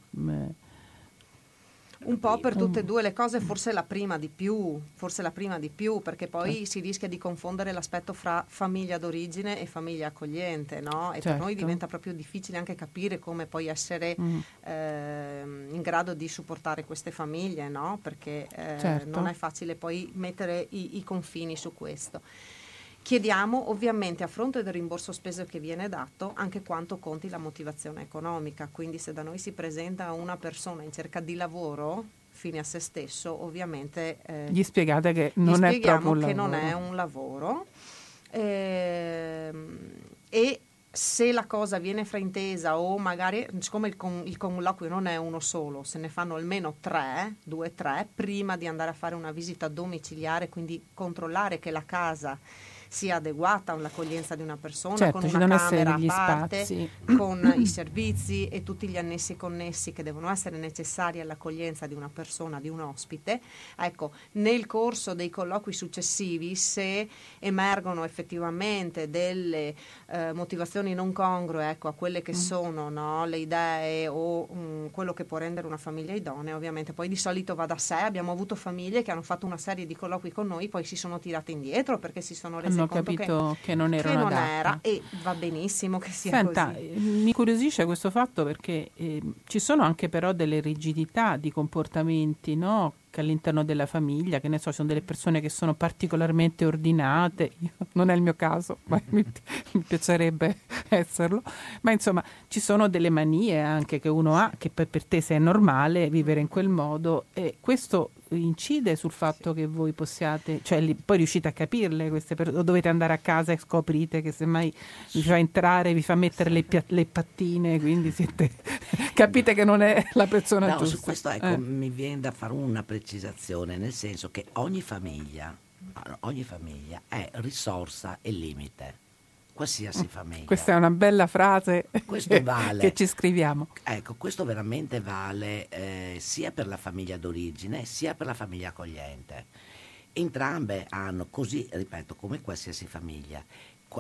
un po' per tutte e due le cose, forse la prima di più, forse la prima di più, perché poi certo. si rischia di confondere l'aspetto fra famiglia d'origine e famiglia accogliente, no? E certo. per noi certo. diventa proprio difficile anche capire come poi essere mm. eh, in grado di supportare queste famiglie, no? Perché eh, certo. non è facile poi mettere i, i confini su questo. Chiediamo ovviamente a fronte del rimborso spese che viene dato anche quanto conti la motivazione economica, quindi se da noi si presenta una persona in cerca di lavoro fine a se stesso, ovviamente eh, gli spiegate che non è proprio un che lavoro. non è un lavoro eh, e se la cosa viene fraintesa o magari, siccome il, con, il colloquio non è uno solo, se ne fanno almeno tre, due, tre, prima di andare a fare una visita domiciliare, quindi controllare che la casa sia adeguata all'accoglienza di una persona, certo, con una camera a parte, spazi. con i servizi e tutti gli annessi connessi che devono essere necessari all'accoglienza di una persona, di un ospite. Ecco, nel corso dei colloqui successivi, se emergono effettivamente delle eh, motivazioni non congrue ecco, a quelle che mm. sono no, le idee o um, quello che può rendere una famiglia idonea, ovviamente poi di solito va da sé, abbiamo avuto famiglie che hanno fatto una serie di colloqui con noi, poi si sono tirate indietro perché si sono rese hanno capito che, che, non erano che non era e va benissimo che sia Senta, così. Mi incuriosisce questo fatto perché eh, ci sono anche però delle rigidità di comportamenti, no? che all'interno della famiglia, che ne so, ci sono delle persone che sono particolarmente ordinate, Io, non è il mio caso, ma mi, mi, piacerebbe esserlo, ma insomma ci sono delle manie anche che uno ha, che per, per te se è normale vivere in quel modo e questo incide sul fatto sì. che voi possiate, cioè li, poi riuscite a capirle queste persone, o dovete andare a casa e scoprite che semmai vi fa entrare, vi fa mettere le, pia- le pattine, quindi siete, capite che non è la persona no, giusta. Su questo ecco, eh. mi viene da fare una precisazione, nel senso che ogni famiglia, ogni famiglia è risorsa e limite qualsiasi famiglia. Questa è una bella frase che, vale, che ci scriviamo. Ecco, questo veramente vale eh, sia per la famiglia d'origine sia per la famiglia accogliente. Entrambe hanno, così ripeto, come qualsiasi famiglia,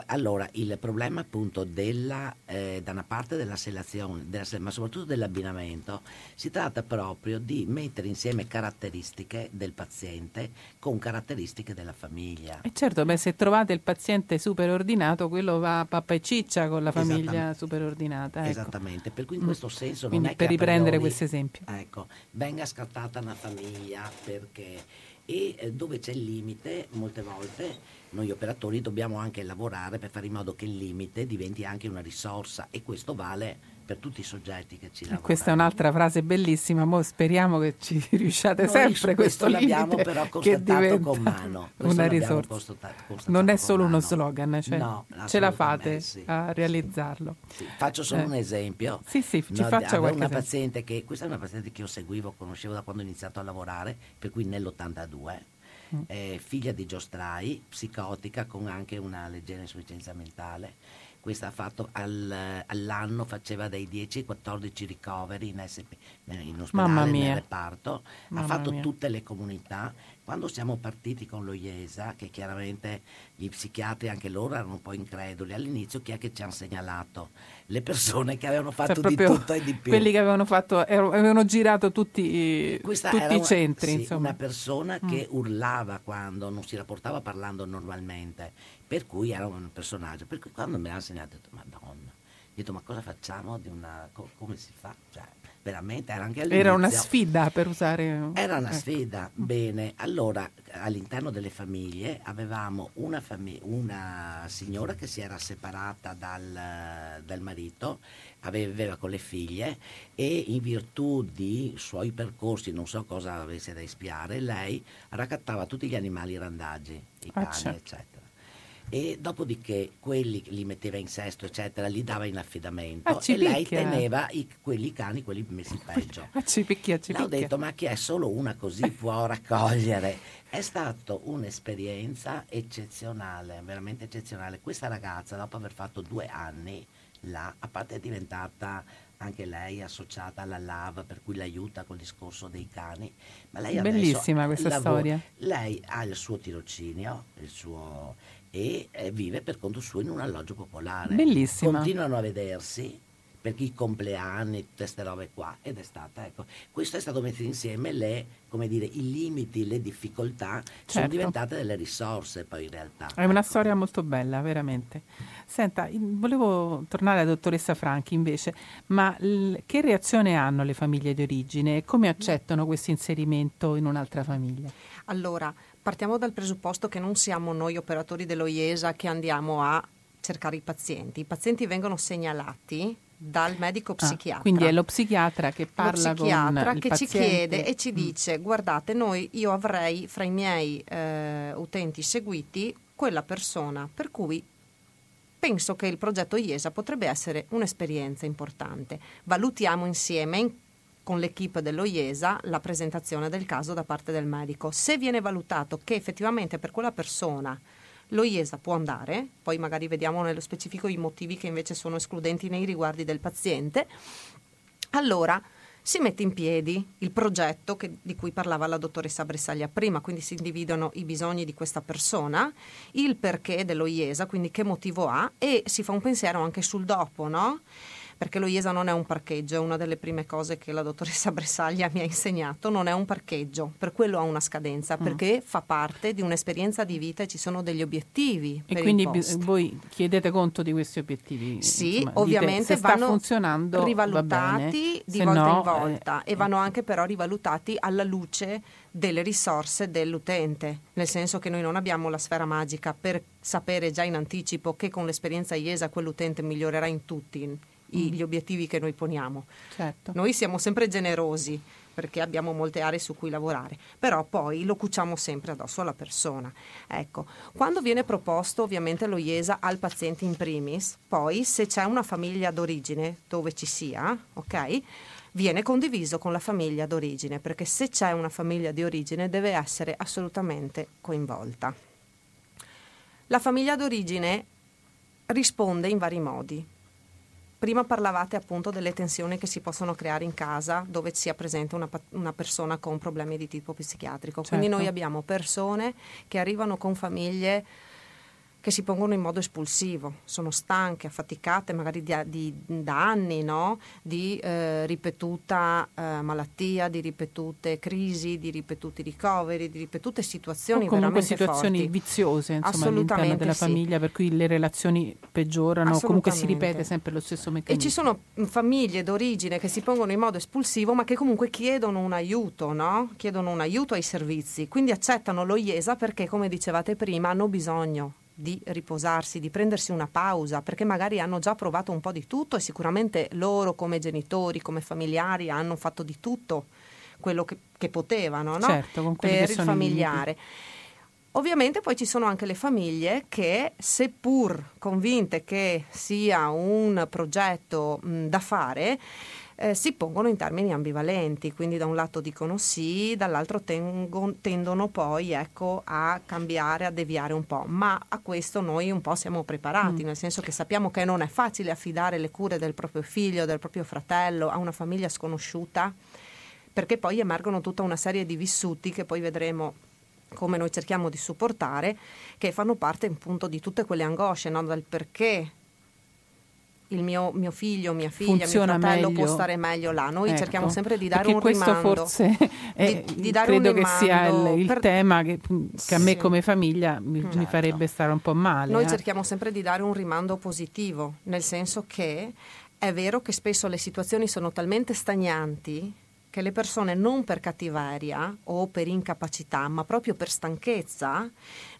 allora, il problema appunto della, eh, da una parte della selezione, della, ma soprattutto dell'abbinamento, si tratta proprio di mettere insieme caratteristiche del paziente con caratteristiche della famiglia. E certo, beh, se trovate il paziente superordinato, quello va a pappa e ciccia con la famiglia superordinata. Ecco. Esattamente, per cui in questo senso Quindi non è per riprendere questo esempio. Ecco, venga scartata una famiglia perché e eh, dove c'è il limite molte volte noi operatori dobbiamo anche lavorare per fare in modo che il limite diventi anche una risorsa e questo vale per tutti i soggetti che ci lavorano. Questa è un'altra frase bellissima, Mo speriamo che ci riusciate Noi sempre questo, questo l'abbiamo però constatato con mano. Questo una risorsa. Constatato, non è solo uno slogan, cioè no, ce la fate sì. a realizzarlo. Sì. Faccio solo eh. un esempio. Sì, sì, ci no, faccia qualche una paziente che, questa è una paziente che io seguivo, conoscevo da quando ho iniziato a lavorare, per cui nell'82 eh, figlia di giostrai, psicotica con anche una leggera insufficienza mentale. Questa ha fatto al, all'anno faceva dai 10 ai 14 ricoveri in, SP, in ospedale nel reparto, Mamma ha fatto mia. tutte le comunità quando siamo partiti con lo IESA, che chiaramente gli psichiatri anche loro erano un po' increduli, all'inizio chi è che ci hanno segnalato? Le persone che avevano fatto cioè, di tutto e di più. Quelli che avevano, fatto, avevano girato tutti, tutti i centri. Sì, insomma. una persona mm. che urlava quando non si rapportava parlando normalmente, per cui era un personaggio. Per cui quando me l'hanno segnato ho detto, madonna, ho detto ma cosa facciamo? Una, come si fa? Cioè, veramente era anche all'inizio. Era una sfida per usare... Era una ecco. sfida, bene. Allora, all'interno delle famiglie avevamo una, famig- una signora che si era separata dal, dal marito, aveva con le figlie e in virtù di suoi percorsi, non so cosa avesse da espiare, lei raccattava tutti gli animali randaggi, i ah, cani, certo. eccetera e dopodiché quelli li metteva in sesto, eccetera, li dava in affidamento ah, e lei teneva i, quelli cani, quelli messi peggio. Ah, ci picchia, ci picchia. Ho detto, ma chi è solo una così può raccogliere? È stata un'esperienza eccezionale, veramente eccezionale. Questa ragazza, dopo aver fatto due anni là, a parte è diventata anche lei associata alla LAV per cui l'aiuta col discorso dei cani. Ma lei Bellissima questa lavora, storia. Lei ha il suo tirocinio il suo, e eh, vive per conto suo in un alloggio popolare. Bellissima. Continuano a vedersi per i compleanni, tutte queste robe qua. Ed è stata, ecco, questo è stato messo insieme le, come dire, i limiti, le difficoltà certo. sono diventate delle risorse poi in realtà. È una storia molto bella, veramente. Senta, volevo tornare alla dottoressa Franchi invece, ma l- che reazione hanno le famiglie di origine e come accettano questo inserimento in un'altra famiglia? Allora, partiamo dal presupposto che non siamo noi operatori dello IESA che andiamo a cercare i pazienti. I pazienti vengono segnalati dal medico ah, psichiatra. Ah, quindi è lo psichiatra che parla lo psichiatra con che ci chiede e ci mm. dice guardate noi io avrei fra i miei eh, utenti seguiti quella persona per cui penso che il progetto IESA potrebbe essere un'esperienza importante. Valutiamo insieme in, con l'equipe dello IESA la presentazione del caso da parte del medico. Se viene valutato che effettivamente per quella persona lo IESA può andare, poi magari vediamo nello specifico i motivi che invece sono escludenti nei riguardi del paziente. Allora si mette in piedi il progetto che, di cui parlava la dottoressa Bressaglia prima, quindi si individuano i bisogni di questa persona, il perché dello IESA, quindi che motivo ha e si fa un pensiero anche sul dopo, no? Perché lo IESA non è un parcheggio, è una delle prime cose che la dottoressa Bressaglia mi ha insegnato, non è un parcheggio, per quello ha una scadenza, mm. perché fa parte di un'esperienza di vita e ci sono degli obiettivi. E quindi voi chiedete conto di questi obiettivi? Sì, insomma, ovviamente vanno funzionando, rivalutati di volta no, in volta eh, e vanno anche però rivalutati alla luce delle risorse dell'utente, nel senso che noi non abbiamo la sfera magica per sapere già in anticipo che con l'esperienza IESA quell'utente migliorerà in tutti i, gli obiettivi che noi poniamo. Certo. Noi siamo sempre generosi perché abbiamo molte aree su cui lavorare, però poi lo cuciamo sempre addosso alla persona. Ecco, quando viene proposto ovviamente lo IESA al paziente in primis, poi se c'è una famiglia d'origine dove ci sia, ok? Viene condiviso con la famiglia d'origine, perché se c'è una famiglia di origine deve essere assolutamente coinvolta. La famiglia d'origine risponde in vari modi. Prima parlavate appunto delle tensioni che si possono creare in casa dove sia presente una, una persona con problemi di tipo psichiatrico. Certo. Quindi noi abbiamo persone che arrivano con famiglie che si pongono in modo espulsivo, sono stanche, affaticate magari di, di, da anni no? di eh, ripetuta eh, malattia, di ripetute crisi, di ripetuti ricoveri, di ripetute situazioni o comunque situazioni forti. viziose insomma, all'interno della sì. famiglia per cui le relazioni peggiorano, comunque si ripete sempre lo stesso meccanismo. E ci sono famiglie d'origine che si pongono in modo espulsivo ma che comunque chiedono un aiuto, no? chiedono un aiuto ai servizi, quindi accettano lo IESA perché come dicevate prima hanno bisogno di riposarsi, di prendersi una pausa, perché magari hanno già provato un po' di tutto e sicuramente loro come genitori, come familiari hanno fatto di tutto quello che, che potevano no? certo, per il familiare. Ovviamente poi ci sono anche le famiglie che, seppur convinte che sia un progetto mh, da fare, eh, si pongono in termini ambivalenti, quindi da un lato dicono sì, dall'altro tengo, tendono poi ecco, a cambiare, a deviare un po', ma a questo noi un po' siamo preparati, mm. nel senso che sappiamo che non è facile affidare le cure del proprio figlio, del proprio fratello a una famiglia sconosciuta, perché poi emergono tutta una serie di vissuti che poi vedremo come noi cerchiamo di supportare, che fanno parte appunto di tutte quelle angosce, no? dal perché il mio, mio, figlio, mia figlia, Funziona mio fratello meglio. può stare meglio là. Noi ecco, cerchiamo sempre di dare un questo rimando. forse è, di, di credo che sia il, il per... tema che, che, a me come famiglia mi, certo. mi, farebbe stare un po' male. Noi eh. cerchiamo sempre di dare un rimando positivo, nel senso che è vero che spesso le situazioni sono talmente stagnanti che le persone non per cattiveria o per incapacità, ma proprio per stanchezza,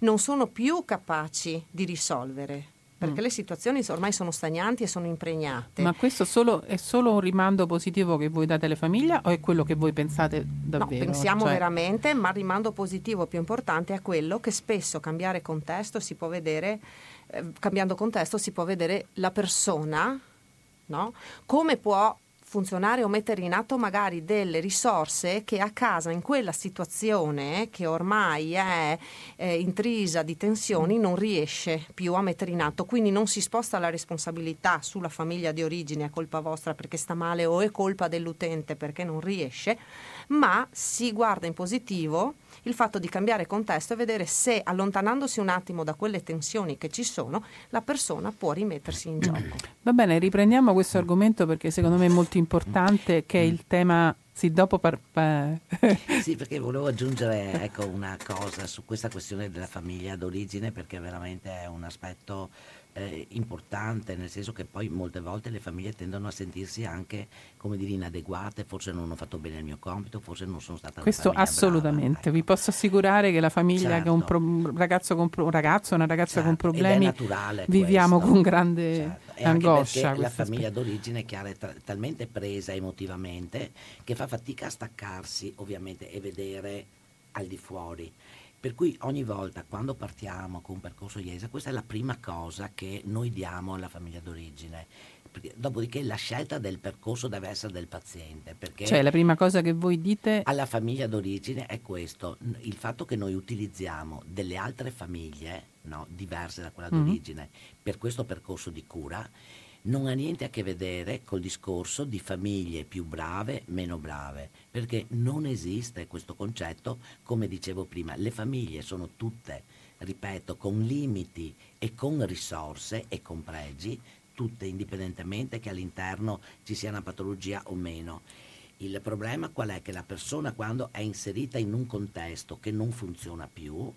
non sono più capaci di risolvere perché mm. le situazioni ormai sono stagnanti e sono impregnate. Ma questo solo, è solo un rimando positivo che voi date alle famiglie o è quello che voi pensate davvero? No, pensiamo cioè... veramente, ma il rimando positivo più importante è quello che spesso cambiare contesto si può vedere, eh, cambiando contesto si può vedere la persona, no? come può funzionare o mettere in atto magari delle risorse che a casa in quella situazione che ormai è eh, intrisa di tensioni non riesce più a mettere in atto. Quindi non si sposta la responsabilità sulla famiglia di origine, è colpa vostra perché sta male o è colpa dell'utente perché non riesce, ma si guarda in positivo il fatto di cambiare contesto e vedere se allontanandosi un attimo da quelle tensioni che ci sono, la persona può rimettersi in gioco. Va bene, riprendiamo questo argomento perché secondo me è molto importante che è il tema sì, dopo par- par- sì, perché volevo aggiungere ecco, una cosa su questa questione della famiglia d'origine perché veramente è un aspetto eh, importante, nel senso che poi molte volte le famiglie tendono a sentirsi anche, come dire, inadeguate, forse non ho fatto bene il mio compito, forse non sono stata Questo assolutamente, brava, ecco. vi posso assicurare che la famiglia certo. che un, pro- un ragazzo con pro- un ragazzo, una ragazza certo. con problemi, viviamo questo. con grande certo. angoscia. La famiglia aspetto. d'origine chiara, è tra- talmente presa emotivamente che fa fatica a staccarsi ovviamente e vedere al di fuori. Per cui ogni volta quando partiamo con un percorso IESA, questa è la prima cosa che noi diamo alla famiglia d'origine. Dopodiché la scelta del percorso deve essere del paziente. cioè la prima cosa che voi dite alla famiglia d'origine è questo, il fatto che noi utilizziamo delle altre famiglie no, diverse da quella mm-hmm. d'origine per questo percorso di cura non ha niente a che vedere col discorso di famiglie più brave, meno brave, perché non esiste questo concetto, come dicevo prima, le famiglie sono tutte, ripeto, con limiti e con risorse e con pregi, tutte indipendentemente che all'interno ci sia una patologia o meno. Il problema qual è? Che la persona quando è inserita in un contesto che non funziona più,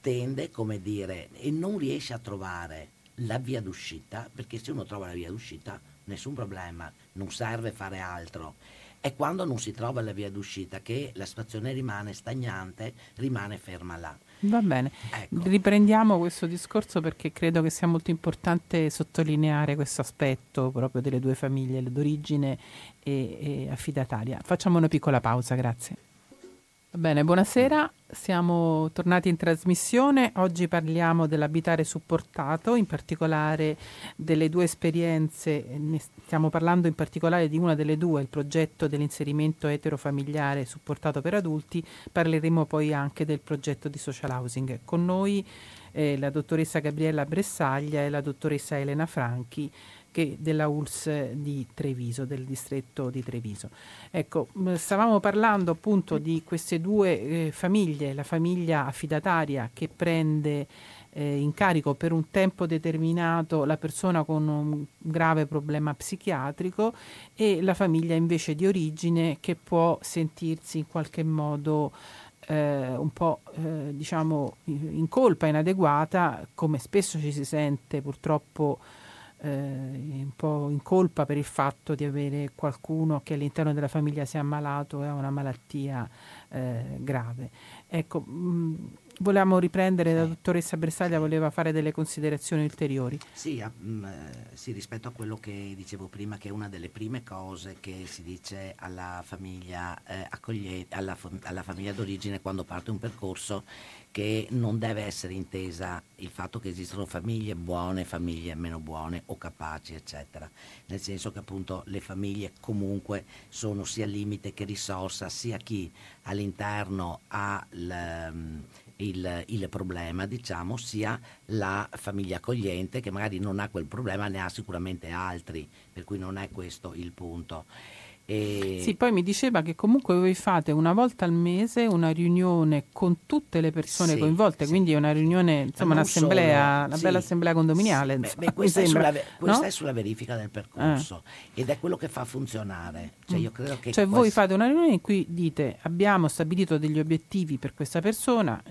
tende, come dire, e non riesce a trovare la via d'uscita, perché se uno trova la via d'uscita nessun problema, non serve fare altro. È quando non si trova la via d'uscita che la situazione rimane stagnante, rimane ferma là. Va bene, ecco. riprendiamo questo discorso perché credo che sia molto importante sottolineare questo aspetto proprio delle due famiglie, d'origine e, e affidataria. Facciamo una piccola pausa, grazie. Bene, buonasera, siamo tornati in trasmissione. Oggi parliamo dell'abitare supportato, in particolare delle due esperienze, stiamo parlando in particolare di una delle due, il progetto dell'inserimento eterofamiliare supportato per adulti, parleremo poi anche del progetto di social housing. Con noi eh, la dottoressa Gabriella Bressaglia e la dottoressa Elena Franchi che della ULS di Treviso, del distretto di Treviso. Ecco, stavamo parlando appunto di queste due eh, famiglie, la famiglia affidataria che prende eh, in carico per un tempo determinato la persona con un grave problema psichiatrico e la famiglia invece di origine che può sentirsi in qualche modo eh, un po' eh, diciamo in colpa, inadeguata, come spesso ci si sente purtroppo eh, un po' in colpa per il fatto di avere qualcuno che all'interno della famiglia sia ammalato e ha una malattia eh, grave. Ecco, mh, Volevamo riprendere, la dottoressa Bersaglia voleva fare delle considerazioni ulteriori. Sì, a, mh, eh, sì, rispetto a quello che dicevo prima, che è una delle prime cose che si dice alla famiglia, eh, accoglie, alla, alla famiglia d'origine quando parte un percorso, che non deve essere intesa il fatto che esistono famiglie buone, famiglie meno buone o capaci, eccetera. Nel senso che appunto le famiglie comunque sono sia limite che risorsa, sia chi all'interno ha il il, il, problema, diciamo, sia la famiglia accogliente che magari non ha quel problema, ne ha sicuramente altri, per cui non è questo il punto. E... Sì, poi mi diceva che comunque voi fate una volta al mese una riunione con tutte le persone sì, coinvolte, sì. quindi è una riunione, insomma, un'assemblea, una sì. bella assemblea condominiale. Beh, beh, questa, è sulla, questa no? è sulla, verifica del percorso eh. ed è quello che fa funzionare. Cioè, io credo che cioè voi questo... fate una riunione in cui dite abbiamo stabilito degli obiettivi per questa persona,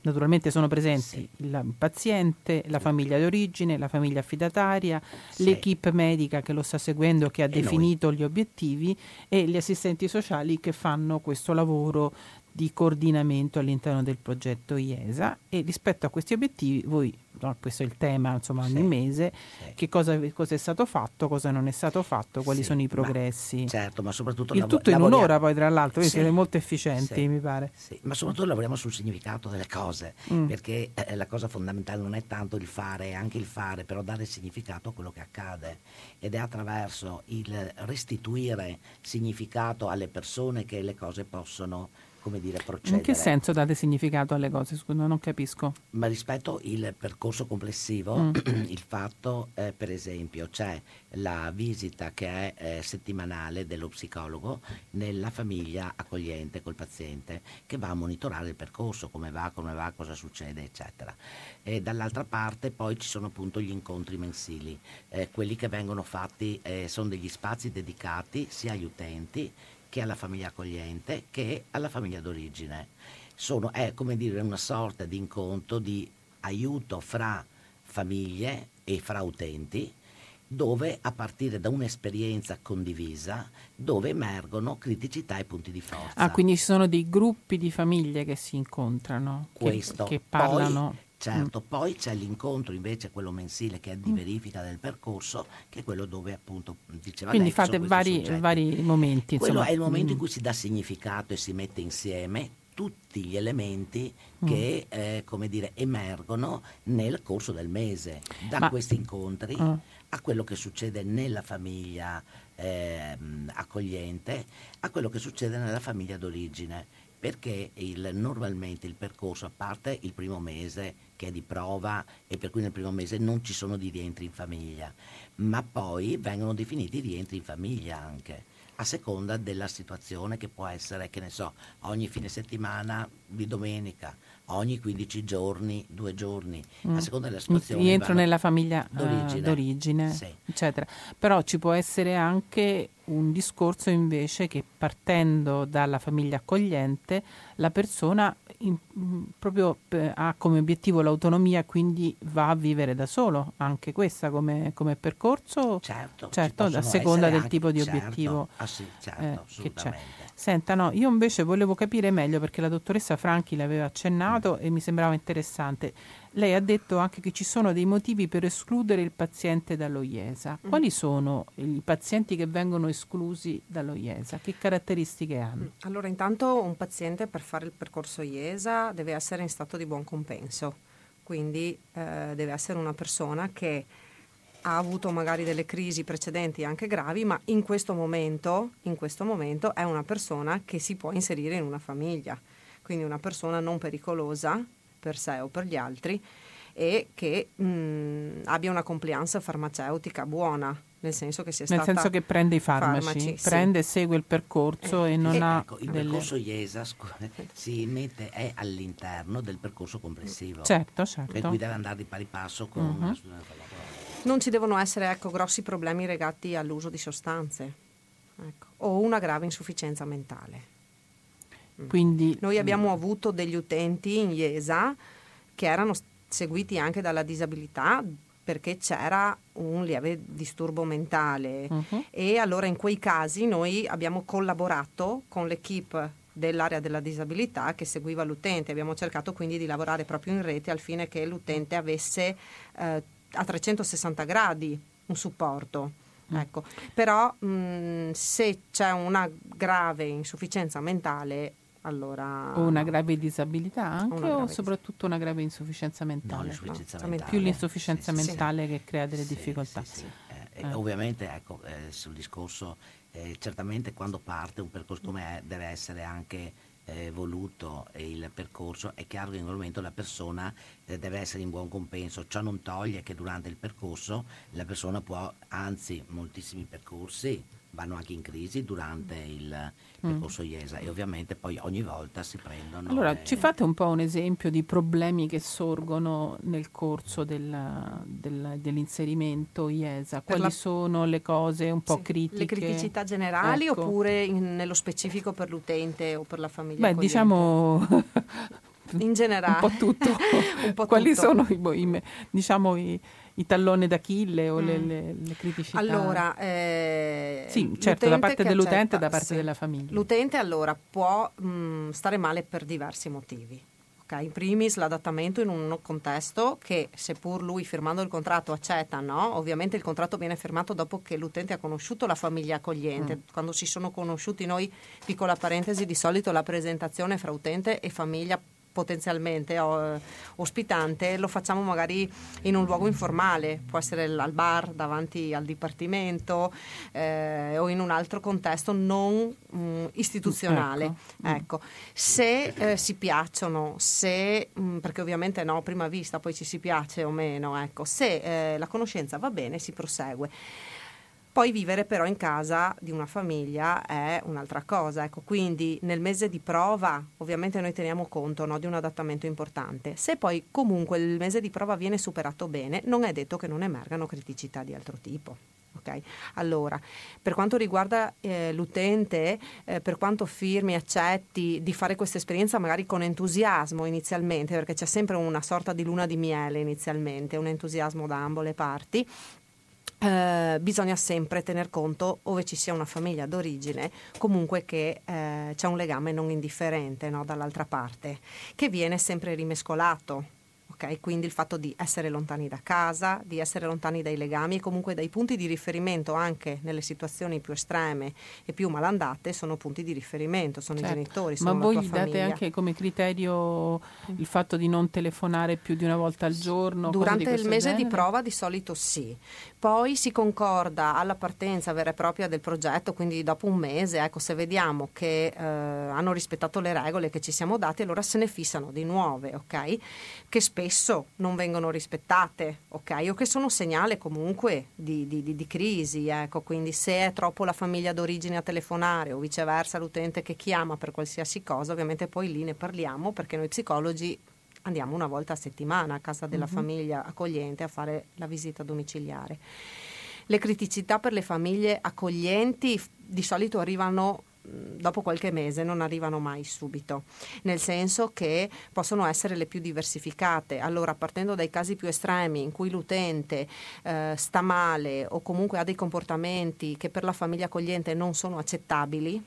naturalmente sono presenti il paziente, la famiglia d'origine, la famiglia affidataria, l'equipe medica che lo sta seguendo, che ha e definito noi. gli obiettivi e gli assistenti sociali che fanno questo lavoro di coordinamento all'interno del progetto IESA e rispetto a questi obiettivi voi no, questo è il tema insomma ogni sì, mese, sì. che cosa, cosa, è stato fatto, cosa non è stato fatto, quali sì, sono i progressi. Ma, certo, ma soprattutto... Il lav- tutto in un'ora poi tra l'altro, sì, siete molto efficienti mi pare. ma soprattutto lavoriamo sul significato delle cose, mm. perché eh, la cosa fondamentale non è tanto il fare, è anche il fare, però dare significato a quello che accade ed è attraverso il restituire significato alle persone che le cose possono come dire, procedere. In che senso date significato alle cose? Scusa, non capisco. Ma rispetto al percorso complessivo, mm. il fatto, eh, per esempio, c'è la visita che è eh, settimanale dello psicologo nella famiglia accogliente col paziente che va a monitorare il percorso, come va, come va, cosa succede, eccetera. E dall'altra parte poi ci sono appunto gli incontri mensili, eh, quelli che vengono fatti eh, sono degli spazi dedicati sia agli utenti che alla famiglia accogliente che alla famiglia d'origine. Sono, è come dire una sorta di incontro di aiuto fra famiglie e fra utenti dove a partire da un'esperienza condivisa dove emergono criticità e punti di forza. Ah, quindi ci sono dei gruppi di famiglie che si incontrano, Questo. che, che parlano. Poi, certo, mm. poi c'è l'incontro invece, quello mensile che è di mm. verifica del percorso, che è quello dove appunto diceva Quindi fate vari, vari, momenti. Quello insomma. è il momento mm. in cui si dà significato e si mette insieme tutti gli elementi mm. che eh, come dire, emergono nel corso del mese, da Ma, questi incontri uh. a quello che succede nella famiglia eh, accogliente, a quello che succede nella famiglia d'origine perché il, normalmente il percorso, a parte il primo mese che è di prova e per cui nel primo mese non ci sono di rientri in famiglia, ma poi vengono definiti rientri in famiglia anche a seconda della situazione che può essere, che ne so, ogni fine settimana di domenica, ogni 15 giorni, due giorni, mm. a seconda della situazione. Rientro nella famiglia d'origine, uh, d'origine sì. eccetera. Però ci può essere anche un discorso invece che partendo dalla famiglia accogliente la persona in, mm, proprio eh, ha come obiettivo l'autonomia quindi va a vivere da solo anche questa come, come percorso certo, certo a seconda del tipo di certo, obiettivo ah sì, certo, eh, che c'è Senta, no, io invece volevo capire meglio perché la dottoressa Franchi l'aveva accennato mm. e mi sembrava interessante. Lei ha detto anche che ci sono dei motivi per escludere il paziente dallo IESA. Mm. Quali sono i pazienti che vengono esclusi dallo IESA? Che caratteristiche hanno? Mm. Allora, intanto un paziente per fare il percorso IESA deve essere in stato di buon compenso, quindi eh, deve essere una persona che ha avuto magari delle crisi precedenti anche gravi, ma in questo momento, in questo momento è una persona che si può inserire in una famiglia, quindi una persona non pericolosa per sé o per gli altri e che mh, abbia una compliance farmaceutica buona, nel senso che sia nel stata... Nel senso che prende i farmaci, farmaci prende e sì. segue il percorso eh, e non eh, ha... Ecco, il delle... percorso IESA si mette, è all'interno del percorso complessivo. Certo, certo. Per cui deve andare di pari passo con uh-huh. una non ci devono essere ecco, grossi problemi legati all'uso di sostanze ecco, o una grave insufficienza mentale. Mm. Quindi, Noi abbiamo avuto degli utenti in IESA che erano seguiti anche dalla disabilità perché c'era un lieve disturbo mentale uh-huh. e allora in quei casi noi abbiamo collaborato con l'equipe dell'area della disabilità che seguiva l'utente. Abbiamo cercato quindi di lavorare proprio in rete al fine che l'utente avesse eh, a 360 gradi un supporto. Mm. Ecco. Però mh, se c'è una grave insufficienza mentale, allora... O una grave disabilità anche grave o soprattutto una grave insufficienza mentale? No, l'insufficienza no. mentale. Più l'insufficienza sì, mentale sì. che crea delle sì, difficoltà. Eh, eh. Ovviamente ecco, eh, sul discorso, eh, certamente quando parte un percorso come è, deve essere anche eh, voluto il percorso, è chiaro che in quel momento la persona eh, deve essere in buon compenso. Ciò non toglie che durante il percorso la persona può, anzi moltissimi percorsi vanno anche in crisi durante il mm. percorso IESA e ovviamente poi ogni volta si prendono... Allora, eh... ci fate un po' un esempio di problemi che sorgono nel corso del, del, dell'inserimento IESA? Quali la... sono le cose un po' sì. critiche? Le criticità generali ecco. oppure in, nello specifico per l'utente o per la famiglia? Beh, accogliente? diciamo... in generale. Un po' tutto. un po Quali tutto. sono i, i, diciamo, i i talloni d'Achille o mm. le, le, le, criticità? Allora, eh, sì, certo, da parte dell'utente e da parte sì. della famiglia. L'utente allora può mh, mm, stare male per diversi motivi. Okay? In primis l'adattamento in un contesto che seppur lui firmando il contratto accetta, no? ovviamente il contratto viene firmato dopo che l'utente ha conosciuto la famiglia accogliente. Mm. Quando si sono conosciuti noi, piccola parentesi, di solito la presentazione fra utente e famiglia potenzialmente ospitante lo facciamo magari in un luogo informale, può essere al bar davanti al dipartimento eh, o in un altro contesto non mh, mm, istituzionale. Ecco. ecco. Se eh, si piacciono, se, mh, mm, perché ovviamente no, prima vista poi ci si piace o meno, ecco, se eh, la conoscenza va bene si prosegue. Poi vivere però in casa di una famiglia è un'altra cosa, ecco, quindi nel mese di prova ovviamente noi teniamo conto no, di un adattamento importante. Se poi comunque il mese di prova viene superato bene, non è detto che non emergano criticità di altro tipo. Okay. Allora, per quanto riguarda eh, l'utente, eh, per quanto firmi, accetti di fare questa esperienza magari con entusiasmo inizialmente, perché c'è sempre una sorta di luna di miele inizialmente, un entusiasmo da ambo le parti, eh, bisogna sempre tener conto, ove ci sia una famiglia d'origine, comunque che eh, c'è un legame non indifferente no, dall'altra parte, che viene sempre rimescolato Okay? Quindi il fatto di essere lontani da casa, di essere lontani dai legami e comunque dai punti di riferimento anche nelle situazioni più estreme e più malandate sono punti di riferimento, sono certo. i genitori, sono Ma voi gli date anche come criterio il fatto di non telefonare più di una volta al giorno? Durante il mese genere? di prova di solito sì. Poi si concorda alla partenza vera e propria del progetto, quindi dopo un mese, ecco, se vediamo che eh, hanno rispettato le regole che ci siamo date, allora se ne fissano di nuove, ok? Che spesso non vengono rispettate, ok? O che sono segnale comunque di, di, di, di crisi, ecco, quindi se è troppo la famiglia d'origine a telefonare o viceversa l'utente che chiama per qualsiasi cosa, ovviamente poi lì ne parliamo perché noi psicologi andiamo una volta a settimana a casa della uh-huh. famiglia accogliente a fare la visita domiciliare. Le criticità per le famiglie accoglienti di solito arrivano dopo qualche mese non arrivano mai subito, nel senso che possono essere le più diversificate. Allora, partendo dai casi più estremi in cui l'utente eh, sta male o comunque ha dei comportamenti che per la famiglia accogliente non sono accettabili,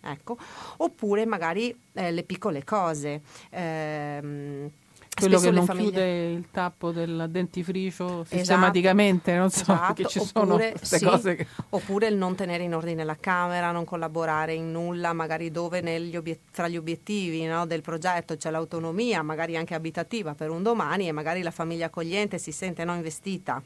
ecco, oppure magari eh, le piccole cose. Ehm, quello che non famiglie... chiude il tappo del dentifricio esatto, sistematicamente, non so, esatto, che ci sono queste sì, cose che... Oppure il non tenere in ordine la camera, non collaborare in nulla, magari dove obiet- tra gli obiettivi no, del progetto c'è l'autonomia, magari anche abitativa per un domani e magari la famiglia accogliente si sente non investita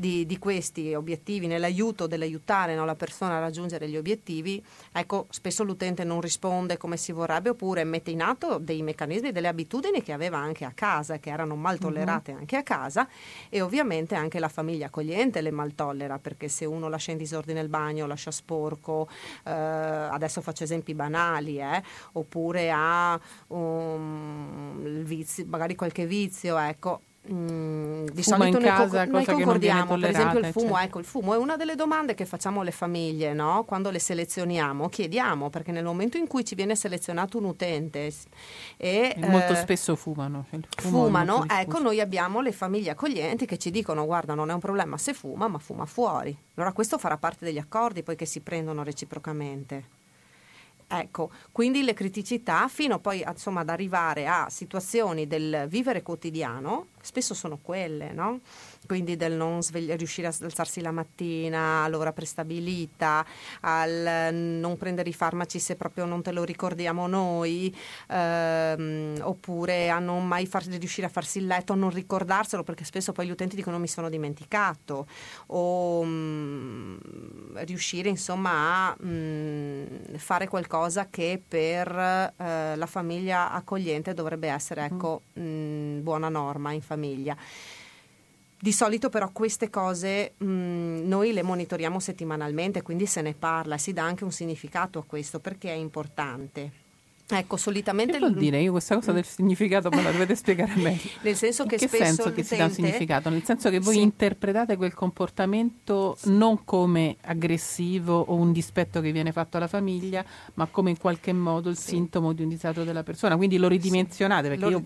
di, di questi obiettivi, nell'aiuto dell'aiutare no, la persona a raggiungere gli obiettivi, ecco, spesso l'utente non risponde come si vorrebbe oppure mette in atto dei meccanismi, delle abitudini che aveva anche a casa, che erano mal mhm. tollerate uh-huh. anche a casa e ovviamente anche la famiglia accogliente le mal tollera perché se uno lascia in disordine il bagno, lascia sporco, eh, adesso faccio esempi banali, eh, oppure ha um, vizio, magari qualche vizio, ecco, Mm, di solito noi, casa, noi concordiamo, per esempio il fumo, cioè. ecco, il fumo è una delle domande che facciamo alle famiglie, no? quando le selezioniamo, chiediamo, perché nel momento in cui ci viene selezionato un utente e, molto eh, spesso fumano, fumano, ecco, noi abbiamo le famiglie accoglienti che ci dicono guarda non è un problema se fuma, ma fuma fuori. Allora questo farà parte degli accordi poi che si prendono reciprocamente. Ecco, quindi le criticità fino poi insomma, ad arrivare a situazioni del vivere quotidiano, spesso sono quelle, no? Quindi del non svegli- riuscire a alzarsi la mattina all'ora prestabilita, al non prendere i farmaci se proprio non te lo ricordiamo noi, ehm, oppure a non mai far, riuscire a farsi il letto, a non ricordarselo perché spesso poi gli utenti dicono mi sono dimenticato, o mh, mm, riuscire insomma a mh, mm, fare qualcosa che per eh, la famiglia accogliente dovrebbe essere ecco, mh, mm, buona norma in famiglia. Di solito però queste cose mh, noi le monitoriamo settimanalmente, quindi se ne parla, si dà anche un significato a questo perché è importante. Ecco, solitamente... Che vuol dire? Io questa cosa del significato me la dovete spiegare meglio. Nel senso che che spesso senso che si dà un significato? Nel senso che voi sì. interpretate quel comportamento sì. non come aggressivo o un dispetto che viene fatto alla famiglia, ma come in qualche modo il sì. sintomo di un disagio della persona. Quindi lo ridimensionate, perché io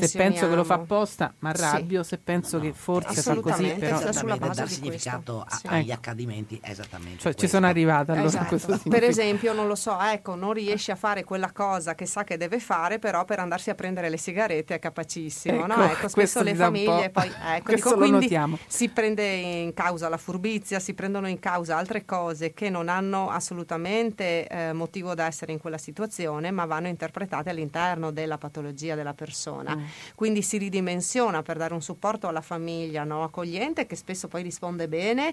se penso che lo fa apposta mi arrabbio, se penso no. che forse fa così, però... Sulla base dà significato a, agli ecco. accadimenti esattamente Cioè questo. ci sono arrivata allora esatto. Per esempio, non lo so, ecco, non riesci a fare quella cosa cosa che sa che deve fare, però per andarsi a prendere le sigarette è capacissimo. Ecco, no? ecco spesso le famiglie poi ecco, dico, quindi si prende in causa la furbizia, si prendono in causa altre cose che non hanno assolutamente eh, motivo da essere in quella situazione, ma vanno interpretate all'interno della patologia della persona. Mm. Quindi si ridimensiona per dare un supporto alla famiglia no? accogliente che spesso poi risponde bene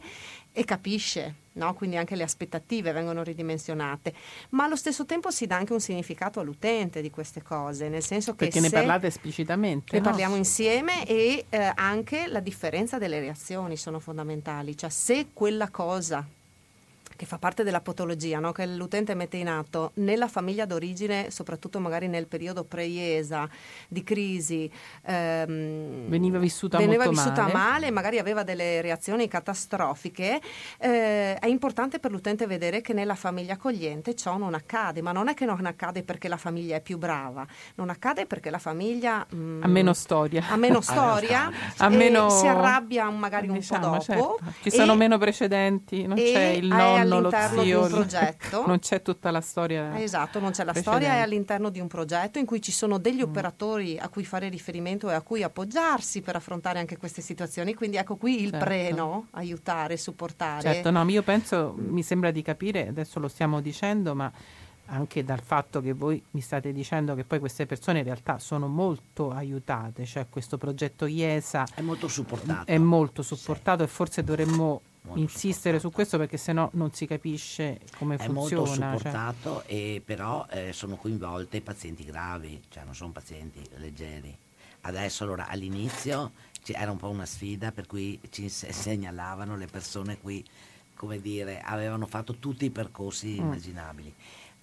e capisce No? quindi anche le aspettative vengono ridimensionate, ma allo stesso tempo si dà anche un significato all'utente di queste cose, nel senso che perché ne parlate esplicitamente, ne no? parliamo insieme e eh, anche la differenza delle reazioni sono fondamentali, cioè se quella cosa che fa parte della patologia no? che l'utente mette in atto nella famiglia d'origine, soprattutto magari nel periodo pre-IESA di crisi, ehm, veniva vissuta, veniva vissuta male. male. magari aveva delle reazioni catastrofiche, eh, è importante per l'utente vedere che nella famiglia accogliente ciò non accade, ma non è che non accade perché la famiglia è più brava, non accade perché la famiglia mm, ha meno storia, ha meno storia, ha meno... si arrabbia magari diciamo, un po' diciamo, dopo. Certo. Ci sono meno precedenti, non c'è il nonno all'interno zio, di un progetto. Non c'è tutta la storia. Esatto, non c'è la precedente. storia, è all'interno di un progetto in cui ci sono degli mm. operatori a cui fare riferimento e a cui appoggiarsi per affrontare anche queste situazioni. Quindi ecco qui il certo. preno, aiutare, supportare. Certo, no, io penso, mi sembra di capire, adesso lo stiamo dicendo, ma anche dal fatto che voi mi state dicendo che poi queste persone in realtà sono molto aiutate, cioè questo progetto IESA è molto supportato, è molto supportato sì. e forse dovremmo insistere su questo perché sennò non si capisce come è funziona. È molto cioè. supportato, cioè. e però eh, sono coinvolte pazienti gravi, cioè non sono pazienti leggeri. Adesso allora all'inizio era un po' una sfida per cui ci segnalavano le persone qui, come dire, avevano fatto tutti i percorsi mm. immaginabili.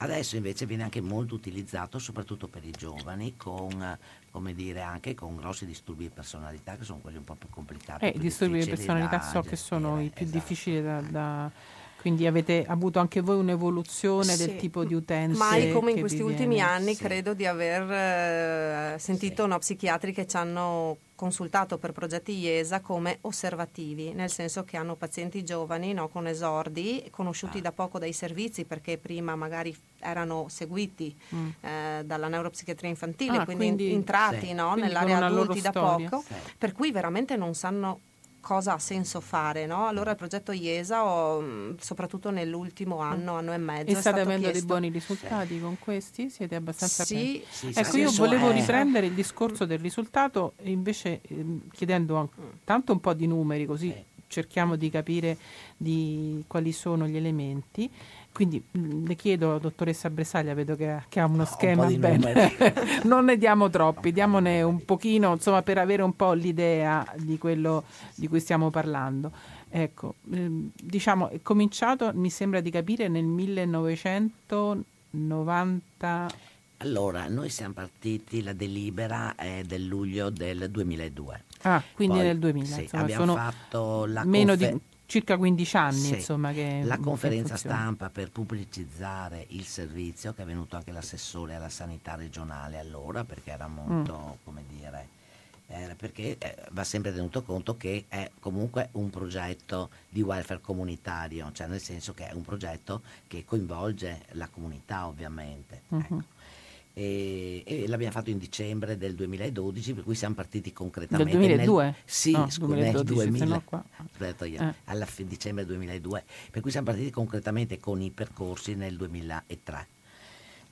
Adesso invece viene anche molto utilizzato soprattutto per i giovani con come dire, anche con grossi disturbi di personalità che sono quelli un po' più complicati. Eh, i disturbi di personalità so che sono i più esatto. difficili da, da quindi avete avuto anche voi un'evoluzione sì. del tipo di utenze? Mai come in questi ultimi anni sì. credo di aver eh, sentito sì. no, psichiatri che ci hanno consultato per progetti IESA come osservativi, nel senso che hanno pazienti giovani no, con esordi, conosciuti ah. da poco dai servizi perché prima magari erano seguiti mm. eh, dalla neuropsichiatria infantile, ah, quindi, quindi, entrati sì. no, quindi nell'area adulti da poco, sì. per cui veramente non sanno cosa ha senso fare, no? Allora il progetto IESA, ho, soprattutto nell'ultimo mm. anno, anno e mezzo, e state avendo chiesto... dei buoni risultati sì. con questi? Siete abbastanza sì, sì, Ecco, io volevo riprendere il discorso del risultato invece eh, chiedendo mm. tanto un po' di numeri così cerchiamo di capire di quali sono gli elementi quindi mm, le chiedo, dottoressa Bresaglia, vedo che, che ha uno no, schema un bene. non ne diamo troppi, diamone un pochino, insomma, per avere un po' l'idea di quello di cui stiamo parlando. Ecco, ehm, diciamo, è cominciato, mi sembra di capire, nel 1990. Allora, noi siamo partiti, la delibera è del luglio del 2002. Ah, quindi Poi, nel 2000. Sì, insomma, abbiamo fatto la meno confer- di circa 15 anni. Sì. Insomma, che, la conferenza stampa per pubblicizzare il servizio, che è venuto anche l'assessore alla sanità regionale allora, perché era molto, mm. come dire, eh, perché eh, va sempre tenuto conto che è comunque un progetto di welfare comunitario, cioè nel senso che è un progetto che coinvolge la comunità ovviamente. Mm-hmm. Ecco e, e, l'abbiamo fatto in dicembre del 2012 per cui siamo partiti concretamente del 2002? Nel, sì, no, scu- 2012, nel 2000 detto io, eh. alla f- dicembre 2002 per cui siamo partiti concretamente con i percorsi nel 2003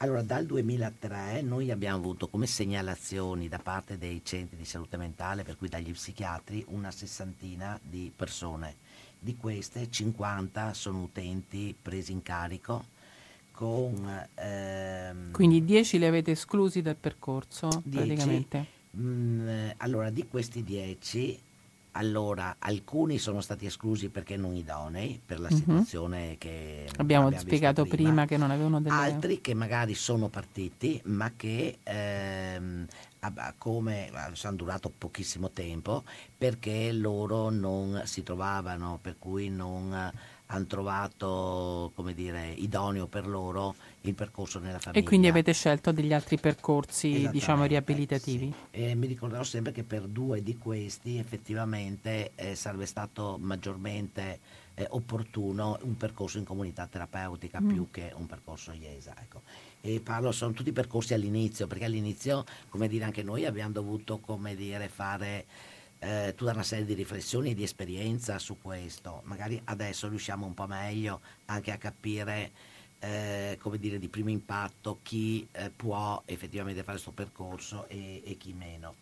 allora dal 2003 noi abbiamo avuto come segnalazioni da parte dei centri di salute mentale per cui dagli psichiatri una sessantina di persone. Di queste 50 sono utenti presi in carico con... Ehm, Quindi 10 li avete esclusi dal percorso 10, praticamente? Mm, allora, di questi 10, allora, alcuni sono stati esclusi perché non idonei, per la mhm. situazione che abbiamo, abbiamo spiegato prima. prima. che non avevano delle... Altri che magari sono partiti, ma che ehm, come hanno durato pochissimo tempo perché loro non si trovavano, per cui non hanno trovato come dire, idoneo per loro il percorso nella famiglia. E quindi avete scelto degli altri percorsi, diciamo, riabilitativi? Sì. E mi ricorderò sempre che per due di questi effettivamente eh, sarebbe stato maggiormente eh, opportuno un percorso in comunità terapeutica mm. più che un percorso IESA. Ecco. E parlo, sono tutti percorsi all'inizio, perché all'inizio, come dire, anche noi abbiamo dovuto, come dire, fare eh, tutta una serie di riflessioni e di esperienza su questo. Magari adesso riusciamo un po' meglio anche a capire eh, come dire, di primo impatto chi eh, può effettivamente fare questo percorso e, e, chi meno.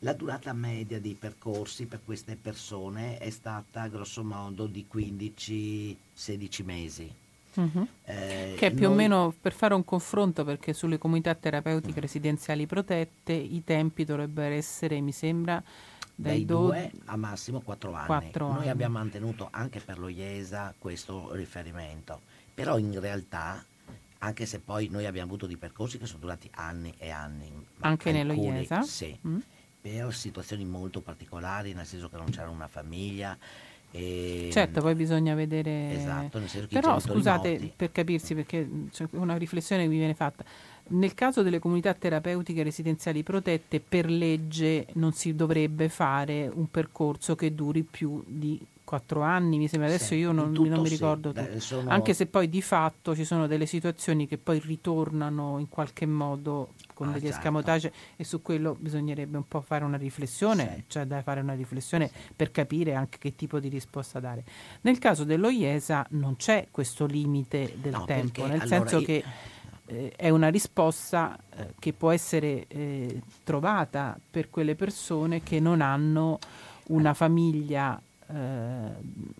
La durata media dei percorsi per queste persone è stata grosso modo di 15-16 mesi. Uh-huh. Eh, che più noi... o meno per fare un confronto perché sulle comunità terapeutiche residenziali protette i tempi dovrebbero essere, mi sembra, dai, due a massimo quattro anni. Quattro Noi anni. abbiamo mantenuto anche per lo IESA questo riferimento, però in realtà, anche se poi noi abbiamo avuto dei percorsi che sono durati anni e anni. Anche nello IESA? Sì, mm. per situazioni molto particolari, nel senso che non c'era una famiglia. E... Certo, poi bisogna vedere. Esatto, nel senso che Però scusate, morti. per capirsi, perché c'è una riflessione che mi viene fatta nel caso delle comunità terapeutiche residenziali protette, per legge non si dovrebbe fare un percorso che duri più di quattro anni, mi sembra. Adesso sì, io non, non mi ricordo. Sì. Sono... Anche se poi di fatto ci sono delle situazioni che poi ritornano in qualche modo con ah, degli certo. escamotage e su quello bisognerebbe un po' fare una riflessione, sì. cioè da fare una riflessione per capire anche che tipo di risposta dare. Nel caso dello IESA non c'è questo limite del no, tempo, nel allora senso io... che eh, è una risposta eh, che può essere eh, trovata per quelle persone che non hanno una famiglia eh,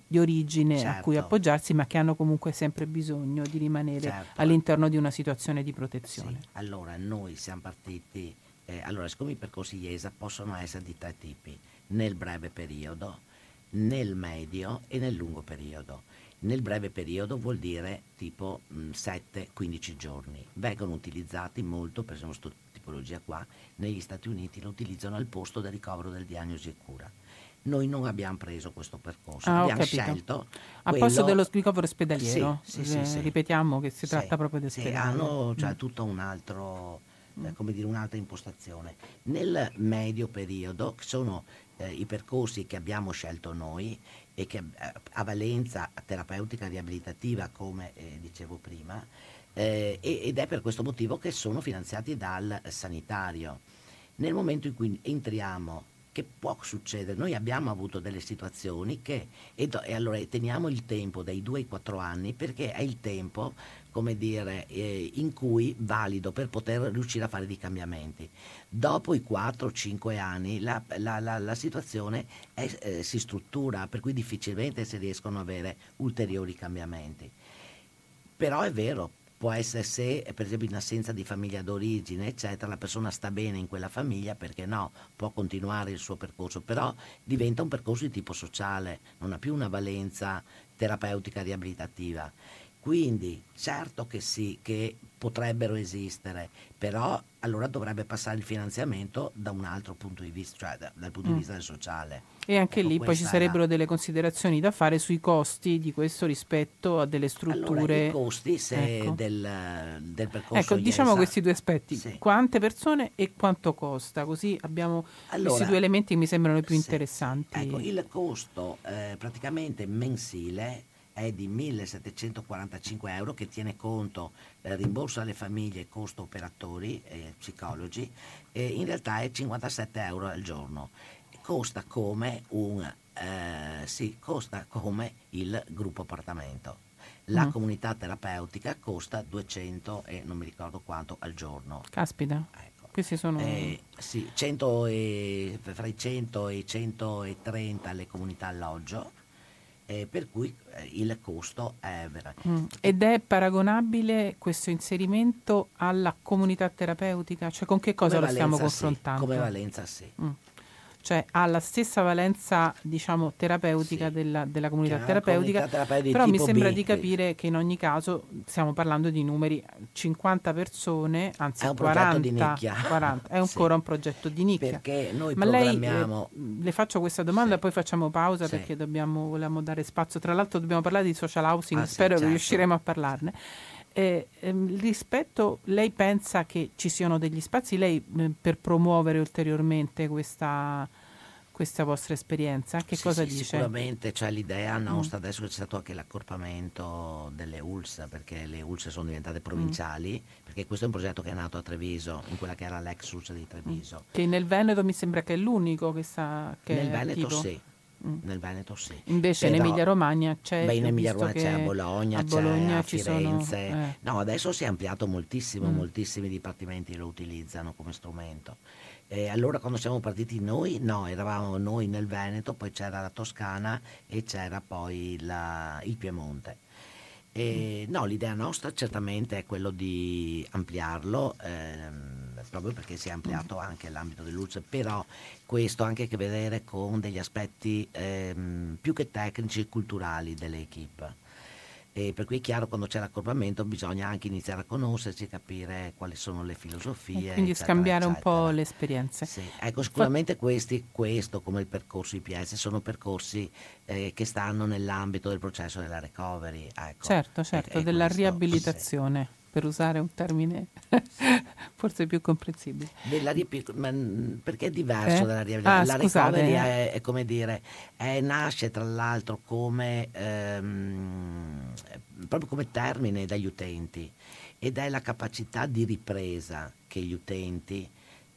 di origine certo. a cui certo. appoggiarsi, ma che hanno comunque sempre bisogno di rimanere certo. all'interno di una situazione di protezione. Sì. Allora, noi siamo partiti, eh, allora, siccome i percorsi IESA possono essere di tre tipi, nel breve periodo, nel medio e nel lungo periodo nel breve periodo vuol dire tipo 7-15 mm, giorni. Vengono utilizzati molto, per esempio questa tipologia qua, negli Stati Uniti lo utilizzano al posto del ricovero del diagnosi e cura. Noi non abbiamo preso questo percorso, ah, abbiamo scelto a quello... posto dello ricovero ospedaliero. Sì, sì, sì, ripetiamo che si tratta proprio di ospedale. hanno cioè, mm. tutto un altro eh, come dire, un'altra impostazione. Nel medio periodo, che sono eh, i percorsi che abbiamo scelto noi e che eh, ha valenza terapeutica riabilitativa, come eh, dicevo prima, eh, ed è per questo motivo che sono finanziati dal sanitario. Nel momento in cui entriamo che può succedere? Noi abbiamo avuto delle situazioni che, e, e, allora teniamo il tempo dai 2 ai 4 anni perché è il tempo, come dire, eh, in cui valido per poter riuscire a fare dei cambiamenti. Dopo i 4-5 anni la, la, la, la situazione è, eh, si struttura, per cui difficilmente si riescono ad avere ulteriori cambiamenti. Però è vero, può essere se per esempio in assenza di famiglia d'origine eccetera la persona sta bene in quella famiglia perché no può continuare il suo percorso però diventa un percorso di tipo sociale non ha più una valenza terapeutica riabilitativa quindi certo che sì, che potrebbero esistere, però allora dovrebbe passare il finanziamento da un altro punto di vista, cioè da, dal punto mm. di vista sociale. E anche ecco, lì poi ci sarebbero la... delle considerazioni da fare sui costi di questo rispetto a delle strutture. Allora, i costi ecco. del, del, percorso. Ecco, diciamo questi due aspetti: sì. quante persone e quanto costa, così abbiamo allora, questi due elementi che mi sembrano i più sì. interessanti. Ecco, il costo eh, praticamente mensile è di 1.745 euro che tiene conto del rimborso alle famiglie, costo operatori e psicologi, e in realtà è 57 euro al giorno. Costa come, un, eh, sì, costa come il gruppo appartamento. La mm. comunità terapeutica costa 200 e non mi ricordo quanto al giorno. Caspita. Ecco. Questi sono... Eh, sì, e, fra i 100 e i 130 le comunità alloggio eh, per cui eh, il costo è veramente... Mm. Ed è paragonabile questo inserimento alla comunità terapeutica? Cioè con che cosa come lo valenza, stiamo confrontando? Sì, come valenza sì. Mm. Cioè ha la stessa valenza diciamo terapeutica sì. della, della, comunità terapeutica, comunità però mi sembra B. di capire che in ogni caso stiamo parlando di numeri 50 persone, anzi è 40, 40, è ancora sì. un progetto di nicchia. Perché noi Ma programmiamo... lei, eh, le faccio questa domanda sì. poi facciamo pausa perché dobbiamo, vogliamo dare spazio, tra l'altro dobbiamo parlare di social housing, ah, spero certo. che riusciremo a parlarne. Eh, ehm, rispetto, lei pensa che ci siano degli spazi lei, eh, per promuovere ulteriormente questa, questa vostra esperienza? Che sì, cosa sì, dice? Sicuramente c'è l'idea nostra, mm. adesso c'è stato anche l'accorpamento delle ULS, perché le ULS sono diventate provinciali, mm. perché questo è un progetto che è nato a Treviso, in quella che era l'ex ULS di Treviso. Mm. Che nel Veneto mi sembra che è l'unico che sta... Che nel Veneto tipo. sì. Mm. Nel Veneto sì. Invece Però, in Emilia Romagna c'è. Beh, in Emilia Romagna c'è a Bologna, a Bologna c'è a Firenze. Sono, eh. No, adesso si è ampliato moltissimo, mm. moltissimi dipartimenti lo utilizzano come strumento. E allora quando siamo partiti noi, no, eravamo noi nel Veneto, poi c'era la Toscana e c'era poi la, il Piemonte. E, no, l'idea nostra certamente è quello di ampliarlo, ehm, proprio perché si è ampliato anche l'ambito dell'ULS, però questo ha anche a che vedere con degli aspetti ehm, più che tecnici e culturali delle equip e per cui è chiaro quando c'è l'accorpamento bisogna anche iniziare a conoscersi, capire quali sono le filosofie. E quindi eccetera, scambiare eccetera. un po' le esperienze. Sì. Ecco, sicuramente questi, questo come il percorso IPS sono percorsi eh, che stanno nell'ambito del processo della recovery. Ecco. Certo, certo, è, è della questo, riabilitazione. Sì per usare un termine forse più comprensibile. Riep- ma perché è diverso eh? dalla riabilitazione? Ah, la scusate, recovery è, è, come dire, è, nasce tra l'altro come, ehm, proprio come termine dagli utenti ed è la capacità di ripresa che gli utenti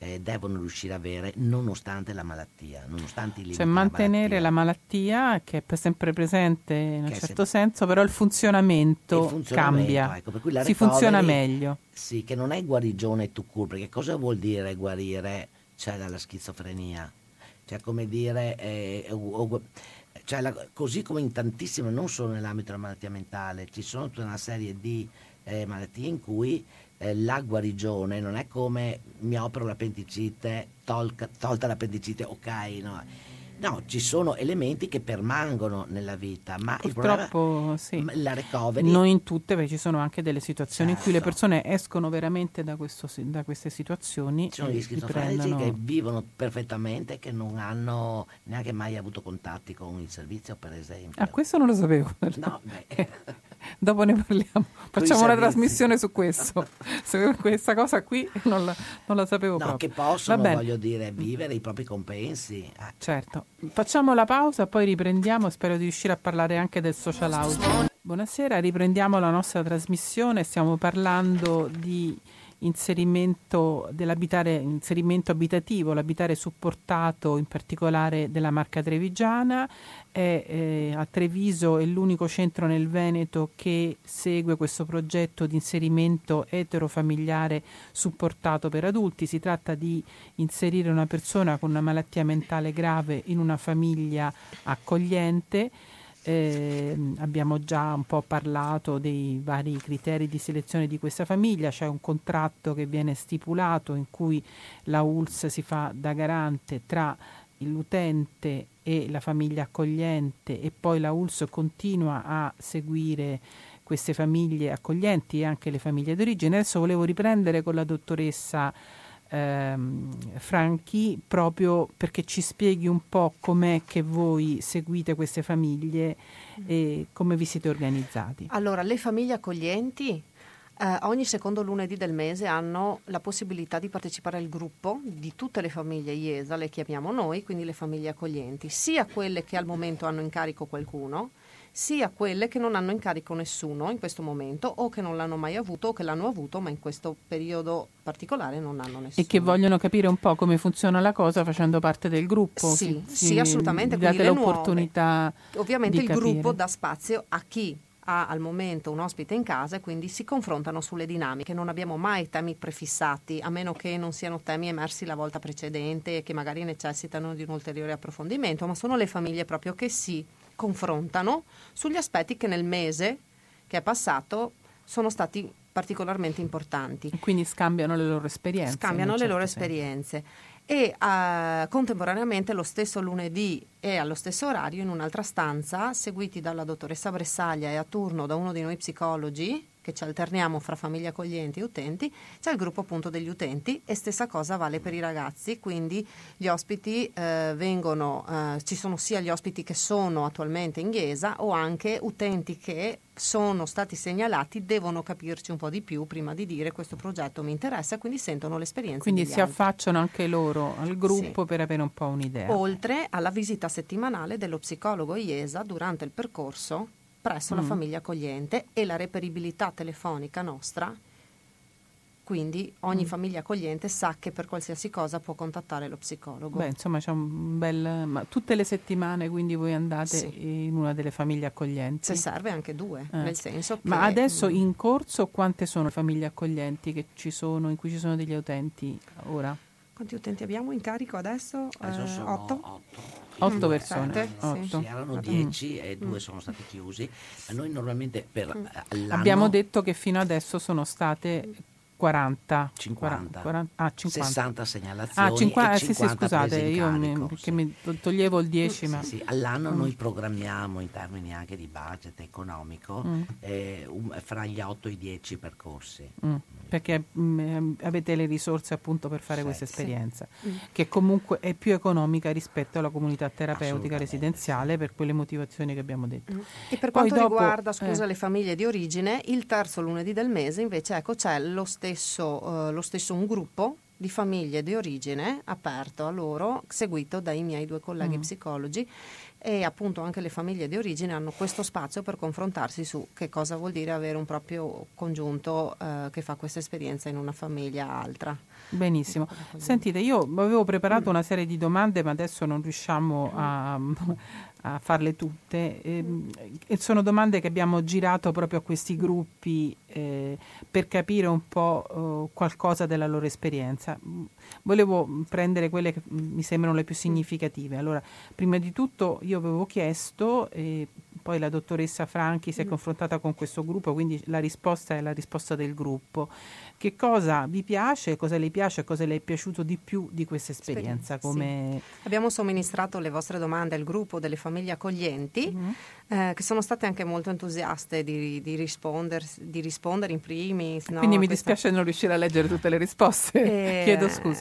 eh, devono riuscire a avere nonostante la malattia, nonostante i limiti. Cioè mantenere la malattia. la malattia, che è sempre presente in un certo senso, però il funzionamento, il funzionamento cambia, ecco, si recovery, funziona meglio. Sì, che non è guarigione to cure, perché cosa vuol dire guarire cioè, dalla schizofrenia? Cioè come dire, eh, cioè, la, così come in tantissime, non solo nell'ambito della malattia mentale, ci sono tutta una serie di eh, malattie in cui eh, la guarigione non è come mi opero l'appendicite, tolca, tolta l'appendicite, ok, no. No, ci sono elementi che permangono nella vita, ma purtroppo sì. la recovery... Non in tutte, perché ci sono anche delle situazioni certo. in cui le certo. persone escono veramente da, questo, da queste situazioni. Ci sono gli schizofrenici che vivono perfettamente, che non hanno neanche mai avuto contatti con il servizio, per esempio. Ah, questo non lo sapevo. No, beh... Dopo ne parliamo. Facciamo una trasmissione su questo. questa cosa qui non la, non la sapevo no, proprio. che possono, voglio dire, vivere i propri compensi. Eh. Certo. Facciamo la pausa, poi riprendiamo. Spero di riuscire a parlare anche del social housing. Buonasera, riprendiamo la nostra trasmissione. Stiamo parlando di inserimento dell'abitare inserimento abitativo, l'abitare supportato in particolare della marca trevigiana. È, eh, a Treviso è l'unico centro nel Veneto che segue questo progetto di inserimento eterofamiliare supportato per adulti. Si tratta di inserire una persona con una malattia mentale grave in una famiglia accogliente eh, abbiamo già un po' parlato dei vari criteri di selezione di questa famiglia, c'è un contratto che viene stipulato in cui la ULS si fa da garante tra l'utente e la famiglia accogliente e poi la ULS continua a seguire queste famiglie accoglienti e anche le famiglie d'origine. Adesso volevo riprendere con la dottoressa ehm, Franchi proprio perché ci spieghi un po' com'è che voi seguite queste famiglie e come vi siete organizzati. Allora, le famiglie accoglienti eh, ogni secondo lunedì del mese hanno la possibilità di partecipare al gruppo di tutte le famiglie IESA, le chiamiamo noi, quindi le famiglie accoglienti, sia quelle che al momento hanno in carico qualcuno, sia quelle che non hanno in carico nessuno in questo momento o che non l'hanno mai avuto o che l'hanno avuto ma in questo periodo particolare non hanno nessuno. E che vogliono capire un po' come funziona la cosa facendo parte del gruppo. Sì, sì, sì assolutamente. Date l'opportunità. Ovviamente il capire. gruppo dà spazio a chi ha al momento un ospite in casa e quindi si confrontano sulle dinamiche. Non abbiamo mai temi prefissati, a meno che non siano temi emersi la volta precedente e che magari necessitano di un ulteriore approfondimento, ma sono le famiglie proprio che si confrontano sugli aspetti che nel mese che è passato sono stati particolarmente importanti. Quindi scambiano le loro esperienze. Scambiano le certo loro senso. esperienze. e uh, contemporaneamente lo stesso lunedì e allo stesso orario in un'altra stanza, seguiti dalla dottoressa Bressaglia e a turno da uno di noi psicologi, che ci alterniamo fra famiglie accoglienti e utenti, c'è il gruppo appunto degli utenti e stessa cosa vale per i ragazzi, quindi gli ospiti eh, vengono, eh, ci sono sia gli ospiti che sono attualmente in Chiesa o anche utenti che sono stati segnalati, devono capirci un po' di più prima di dire questo progetto mi interessa, quindi sentono l'esperienza. Quindi si altri. affacciano anche loro al gruppo sì. per avere un po' un'idea. Oltre alla visita settimanale dello psicologo IESA durante il percorso presso mm. la famiglia accogliente e la reperibilità telefonica nostra. Quindi ogni mm. famiglia accogliente sa che per qualsiasi cosa può contattare lo psicologo. Beh, insomma, c'è un bel. Ma tutte le settimane quindi voi andate sì. in una delle famiglie accoglienti? Se serve anche due, eh. nel senso che. Ma adesso mm. in corso quante sono le famiglie accoglienti che ci sono, in cui ci sono degli utenti ora? Quanti utenti abbiamo in carico adesso? Adesso eh, sono otto? otto. Otto mm, persone. Sette, otto. Sì, erano dieci e due mm. sono stati chiusi. Noi normalmente per mm. l'anno... Abbiamo detto che fino adesso sono state 40, 50, 40, ah, 50. 60 segnalazioni ah, 50, sì, sì, scusate, io mi, sì. mi, toglievo il 10 ma... Sì, all'anno mm. noi programmiamo in termini anche di budget economico mm. eh, un, fra gli 8 e i 10 percorsi mm. perché mm, eh, avete le risorse appunto per fare questa esperienza mm. che comunque è più economica rispetto alla comunità terapeutica residenziale per quelle motivazioni che abbiamo detto mm. e per Poi quanto dopo, riguarda scusa, eh, le famiglie di origine il terzo lunedì del mese invece ecco c'è lo stesso stesso, eh, lo stesso un gruppo di famiglie di origine aperto a loro, seguito dai miei due colleghi mm. psicologi e appunto anche le famiglie di origine hanno questo spazio per confrontarsi su che cosa vuol dire avere un proprio congiunto eh, che fa questa esperienza in una famiglia altra. Benissimo. Sentite, io avevo preparato una serie di domande, ma adesso non riusciamo a, a farle tutte. E, ehm, e sono domande che abbiamo girato proprio a questi gruppi eh, per capire un po' eh, qualcosa della loro esperienza. Volevo prendere quelle che mi sembrano le più significative. Allora, prima di tutto io avevo chiesto, e poi la dottoressa Franchi si è mm. confrontata con questo gruppo, quindi la risposta è la risposta del gruppo. Che cosa vi piace, cosa le piace, cosa le è piaciuto di più di questa esperienza? Come... Sì. Abbiamo somministrato le vostre domande al gruppo delle famiglie accoglienti, mm-hmm. eh, che sono state anche molto entusiaste di, di, risponder, di rispondere in primis. No, Quindi mi questa... dispiace non riuscire a leggere tutte le risposte, eh, chiedo scusa.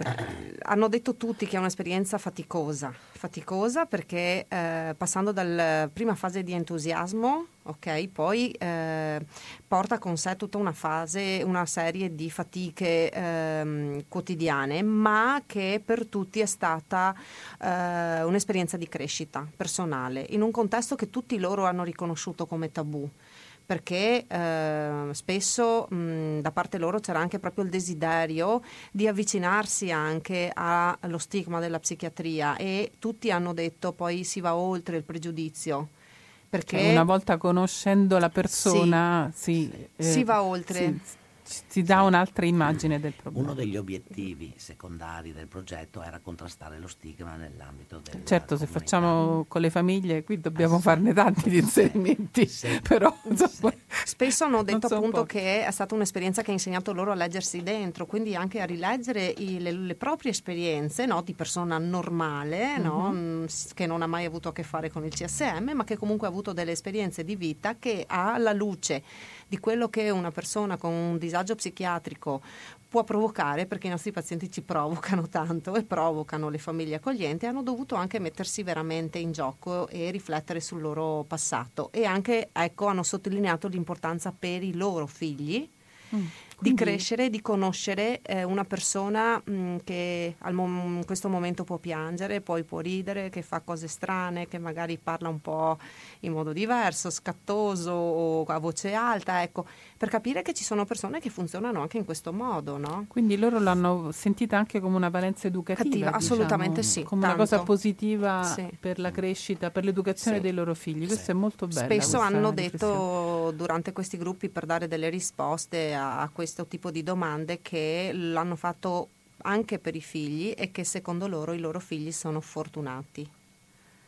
Hanno detto tutti che è un'esperienza faticosa, faticosa perché eh, passando dalla prima fase di entusiasmo ok? Poi eh, porta con sé tutta una fase, una serie di fatiche eh, quotidiane, ma che per tutti è stata eh, un'esperienza di crescita personale, in un contesto che tutti loro hanno riconosciuto come tabù perché eh, spesso mh, da parte loro c'era anche proprio il desiderio di avvicinarsi anche allo stigma della psichiatria e tutti hanno detto poi si va oltre il pregiudizio perché cioè una volta conoscendo la persona sì, si, eh, si va oltre. Sì, si dà un'altra immagine del problema. Uno degli obiettivi secondari del progetto era contrastare lo stigma nell'ambito del Certo, se facciamo con le famiglie qui dobbiamo ah, farne tanti di inserimenti, sì, però insomma, spesso hanno detto so appunto che è stata un'esperienza che ha insegnato loro a leggersi dentro, quindi anche a rileggere i, le, le, proprie esperienze no, di persona normale, mm-hmm. no, mm, che non ha mai avuto a che fare con il CSM, ma che comunque ha avuto delle esperienze di vita che alla luce di quello che una persona con un disagio psichiatrico può provocare, perché i nostri pazienti ci provocano tanto e provocano le famiglie accoglienti, hanno dovuto anche mettersi veramente in gioco e riflettere sul loro passato e anche ecco, hanno sottolineato l'importanza per i loro figli. Mm di crescere, di conoscere eh, una persona mh, mm, che mom- in questo momento può piangere, poi può ridere, che fa cose strane, che magari parla un po' in modo diverso, scattoso o a voce alta, ecco, per capire che ci sono persone che funzionano anche in questo modo, no? Quindi loro l'hanno sentita anche come una valenza educativa, Cattiva, diciamo, assolutamente sì, come tanto. una cosa positiva sì. per la crescita, per l'educazione sì. dei loro figli. Questo sì. è molto bello. Spesso hanno detto durante questi gruppi per dare delle risposte a, a questo questo tipo di domande che l'hanno fatto anche per i figli e che secondo loro i loro figli sono fortunati.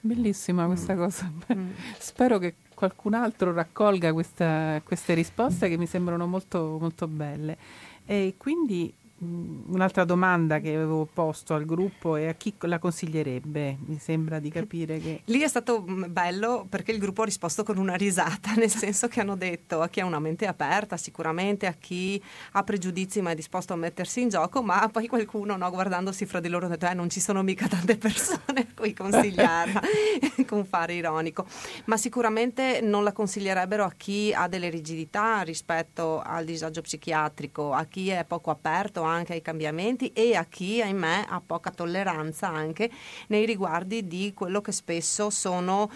Bellissima questa mm. cosa. Mm. Spero che qualcun altro raccolga questa, queste risposte che mi sembrano molto, molto belle. E quindi un'altra domanda che avevo posto al gruppo è a chi la consiglierebbe? Mi sembra di capire che... Lì è stato mm, bello perché il gruppo ha risposto con una risata, nel senso che hanno detto a chi ha una mente aperta, sicuramente a chi ha pregiudizi ma è disposto a mettersi in gioco, ma poi qualcuno no, guardandosi fra di loro ha detto eh, non ci sono mica tante persone a cui consigliarla, con fare ironico. Ma sicuramente non la consiglierebbero a chi ha delle rigidità rispetto al disagio psichiatrico, a chi è poco aperto anche ai cambiamenti e a chi, ahimè, ha poca tolleranza anche nei riguardi di quello che spesso sono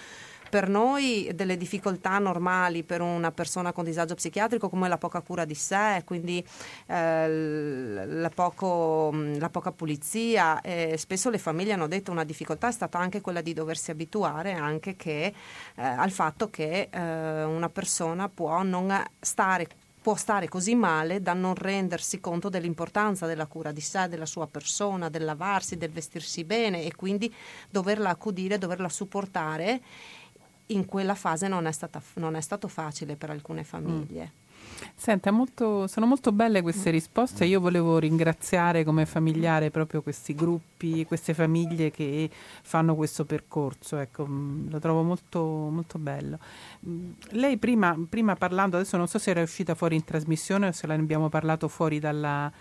per noi delle difficoltà normali per una persona con disagio psichiatrico come la poca cura di sé, quindi eh, la, poco, la, poca pulizia. Eh, spesso le famiglie hanno detto una difficoltà è stata anche quella di doversi abituare anche che, eh, al fatto che eh, una persona può non stare può stare così male da non rendersi conto dell'importanza della cura di sé, della sua persona, del lavarsi, del vestirsi bene e quindi doverla accudire, doverla supportare in quella fase non è, stata, non è stato facile per alcune famiglie. Mm. Senta, molto, sono molto belle queste risposte. Io volevo ringraziare come familiare proprio questi gruppi, queste famiglie che fanno questo percorso. Ecco, mm, lo trovo molto, molto bello. Mm, lei prima, prima parlando, adesso non so se era uscita fuori in trasmissione o se ne abbiamo parlato fuori dalla,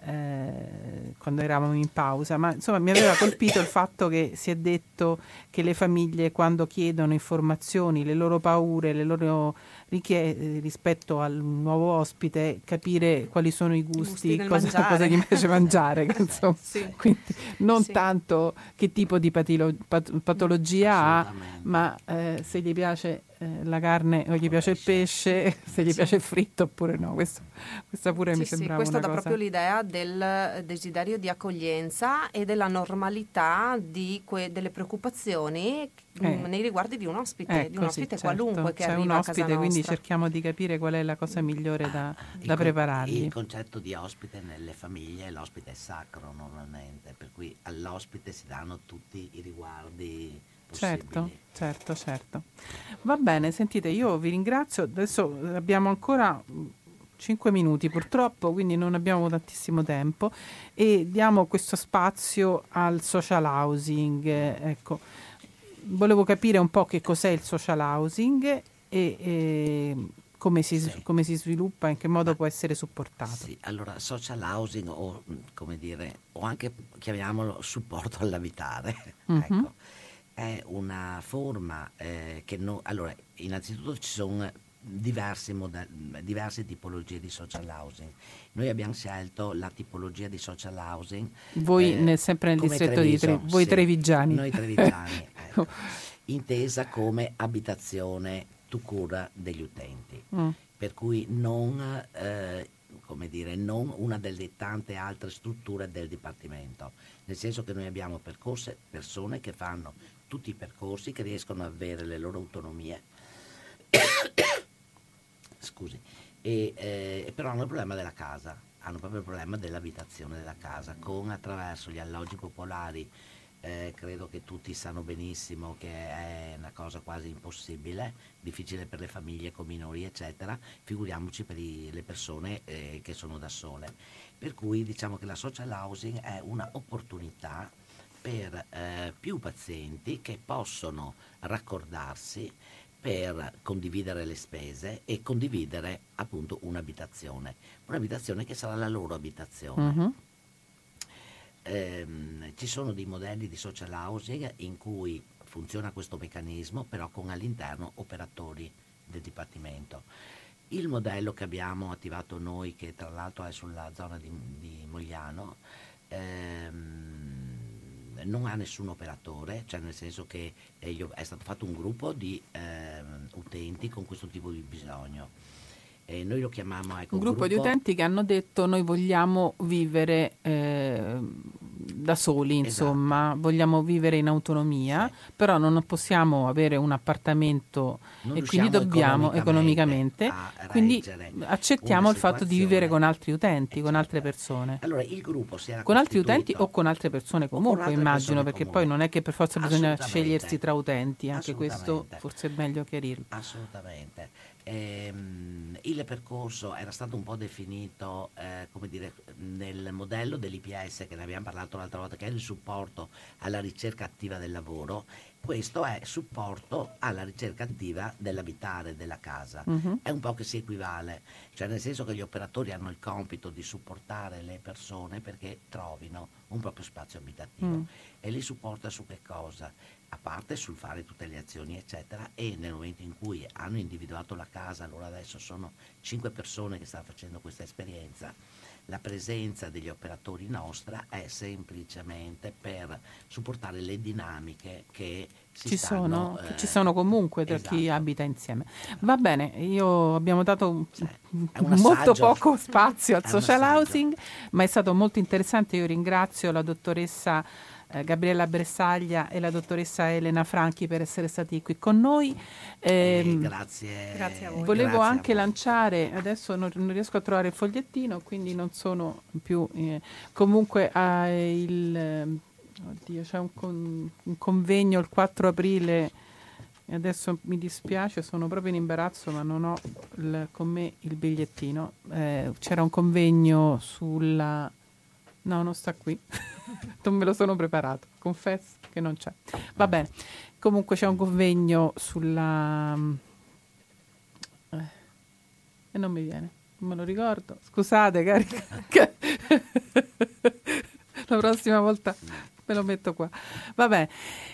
eh, quando eravamo in pausa, ma insomma mi aveva colpito il fatto che si è detto che le famiglie quando chiedono informazioni, le loro paure, le loro richiede rispetto al nuovo ospite capire quali sono i gusti, I cosa, cosa, gli piace mangiare, insomma, sì. quindi non sì. tanto che tipo di patilo, pat, patologia ha, ma eh, se gli piace eh, la carne o gli piace il pesce, se gli sì. piace il fritto oppure no. Questo, questa pure mi sembra sì, questa dà cosa... proprio l'idea del desiderio di accoglienza e della normalità que- delle preoccupazioni eh. nei riguardi di un ospite, eh, di un ospite certo. qualunque che C'è arriva un ospite, a casa quindi cerchiamo di capire qual è la cosa migliore da, da preparargli. Il concetto di ospite nelle famiglie, l'ospite è sacro normalmente, per cui all'ospite si danno tutti i riguardi Certo, certo, certo. Va bene, sentite, io vi ringrazio. Adesso abbiamo ancora 5 minuti purtroppo, quindi non abbiamo tantissimo tempo e diamo questo spazio al social housing. Ecco volevo capire un po' che cos'è il social housing e, e come, si, sì. come, si, sviluppa, in che modo Ma, può essere supportato. Sì, allora social housing o come dire, o anche chiamiamolo supporto all'abitare, mm-hmm. ecco, è una forma eh, che non... Allora, innanzitutto ci sono diverse, model, diverse tipologie di social housing. Noi abbiamo scelto la tipologia di social housing. Voi eh, nel, sempre nel distretto Treviso, di Treviso, voi sì, trevigiani. Noi trevigiani, ecco, intesa come abitazione tu cura degli utenti. Mm. Per cui non, eh, come dire, non una delle tante altre strutture del Dipartimento, nel senso che noi abbiamo percorse, persone che fanno tutti i percorsi, che riescono ad avere le loro autonomie scusi, e, eh, però hanno il problema della casa, hanno proprio il problema dell'abitazione della casa, con attraverso gli alloggi popolari, eh, credo che tutti sanno benissimo che è una cosa quasi impossibile, difficile per le famiglie con minori eccetera, figuriamoci per i, le persone eh, che sono da sole. Per cui diciamo che la social housing è un'opportunità per eh, più pazienti che possono raccordarsi per condividere le spese e condividere appunto un'abitazione, un'abitazione che sarà la loro abitazione. Uh-huh. Ehm, ci sono dei modelli di social housing in cui funziona questo meccanismo, però con all'interno operatori del Dipartimento. Il modello che abbiamo attivato noi, che tra l'altro è sulla zona di, di Mogliano, ehm, non ha nessun operatore, cioè nel senso che eh, è stato fatto un gruppo di eh, utenti con questo tipo di bisogno. E noi lo chiamiamo ecco, un, gruppo, gruppo, di utenti che hanno detto noi vogliamo vivere eh, da soli, insomma, esatto. vogliamo vivere in autonomia, sì. però non possiamo avere un appartamento non e quindi dobbiamo economicamente, economicamente quindi accettiamo il fatto di vivere con altri utenti, con altre persone. Allora il gruppo si era con altri utenti o con altre persone comunque, altre immagino, perché comunque. poi non è che per forza bisogna scegliersi tra utenti, anche questo forse è meglio chiarirlo. Assolutamente. Ehm, il percorso era stato un po' definito eh, come dire, nel modello dell'IPS che ne abbiamo parlato l'altra volta, che è il supporto alla ricerca attiva del lavoro, questo è supporto alla ricerca attiva dell'abitare della casa. Uh-huh. È un po' che si equivale, cioè nel senso che gli operatori hanno il compito di supportare le persone perché trovino un proprio spazio abitativo uh-huh. e li supporta su che cosa? A parte sul fare tutte le azioni eccetera e nel momento in cui hanno individuato la casa, allora adesso sono cinque persone che stanno facendo questa esperienza, la presenza degli operatori nostra è semplicemente per supportare le dinamiche che ci, stanno, sono, eh, ci sono comunque tra esatto. chi abita insieme. Va bene, io abbiamo dato cioè, molto poco spazio al social housing, ma è stato molto interessante. Io ringrazio la dottoressa eh, Gabriella Bressaglia e la dottoressa Elena Franchi per essere stati qui con noi. Eh, eh, grazie. grazie a voi. Volevo grazie anche lanciare, adesso non, non, riesco a trovare il fogliettino, quindi non sono più... Eh, comunque il... Oddio, c'è un, con, un convegno il 4 aprile e adesso mi dispiace, sono proprio in imbarazzo, ma non ho il, con me il bigliettino. Eh, c'era un convegno sulla No, non sta qui. non me lo sono preparato. Confesso che non c'è. Va bene. Comunque c'è un convegno sulla... Eh, e non mi viene. Non me lo ricordo. Scusate, cari. La prossima volta me lo metto qua. Va bene.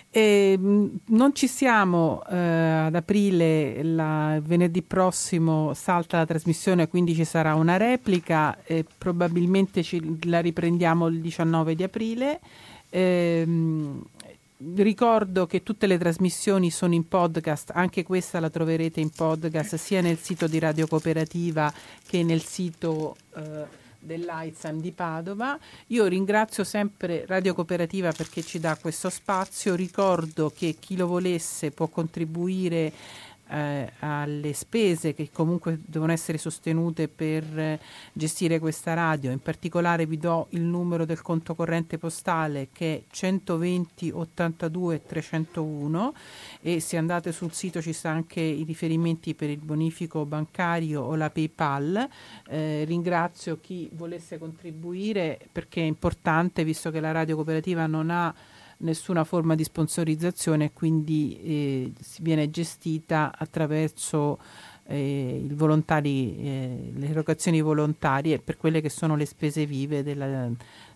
Eh, non ci siamo eh, ad aprile, la, venerdì prossimo salta la trasmissione, quindi ci sarà una replica e probabilmente ci, la riprendiamo il 19 di aprile. Eh, ricordo che tutte le trasmissioni sono in podcast, anche questa la troverete in podcast sia nel sito di Radio Cooperativa che nel sito eh, dell'AIZAM di Padova. Io ringrazio sempre Radio Cooperativa perché ci dà questo spazio, ricordo che chi lo volesse può contribuire eh, alle spese che comunque devono essere sostenute per eh, gestire questa radio. In particolare vi do il numero del conto corrente postale che è 120 82 301 e se andate sul sito ci sta anche i riferimenti per il bonifico bancario o la PayPal. Eh, ringrazio chi volesse contribuire perché è importante visto che la radio cooperativa non ha nessuna forma di sponsorizzazione quindi eh, viene gestita attraverso eh, eh, le erogazioni volontarie per quelle che sono le spese vive della,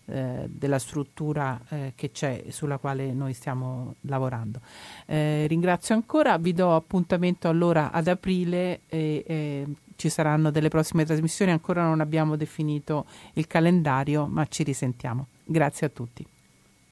eh, della struttura eh, che c'è sulla quale noi stiamo lavorando. Eh, ringrazio ancora, vi do appuntamento allora ad aprile ci saranno delle prossime trasmissioni, ancora non abbiamo definito il calendario ma ci risentiamo. Grazie a tutti.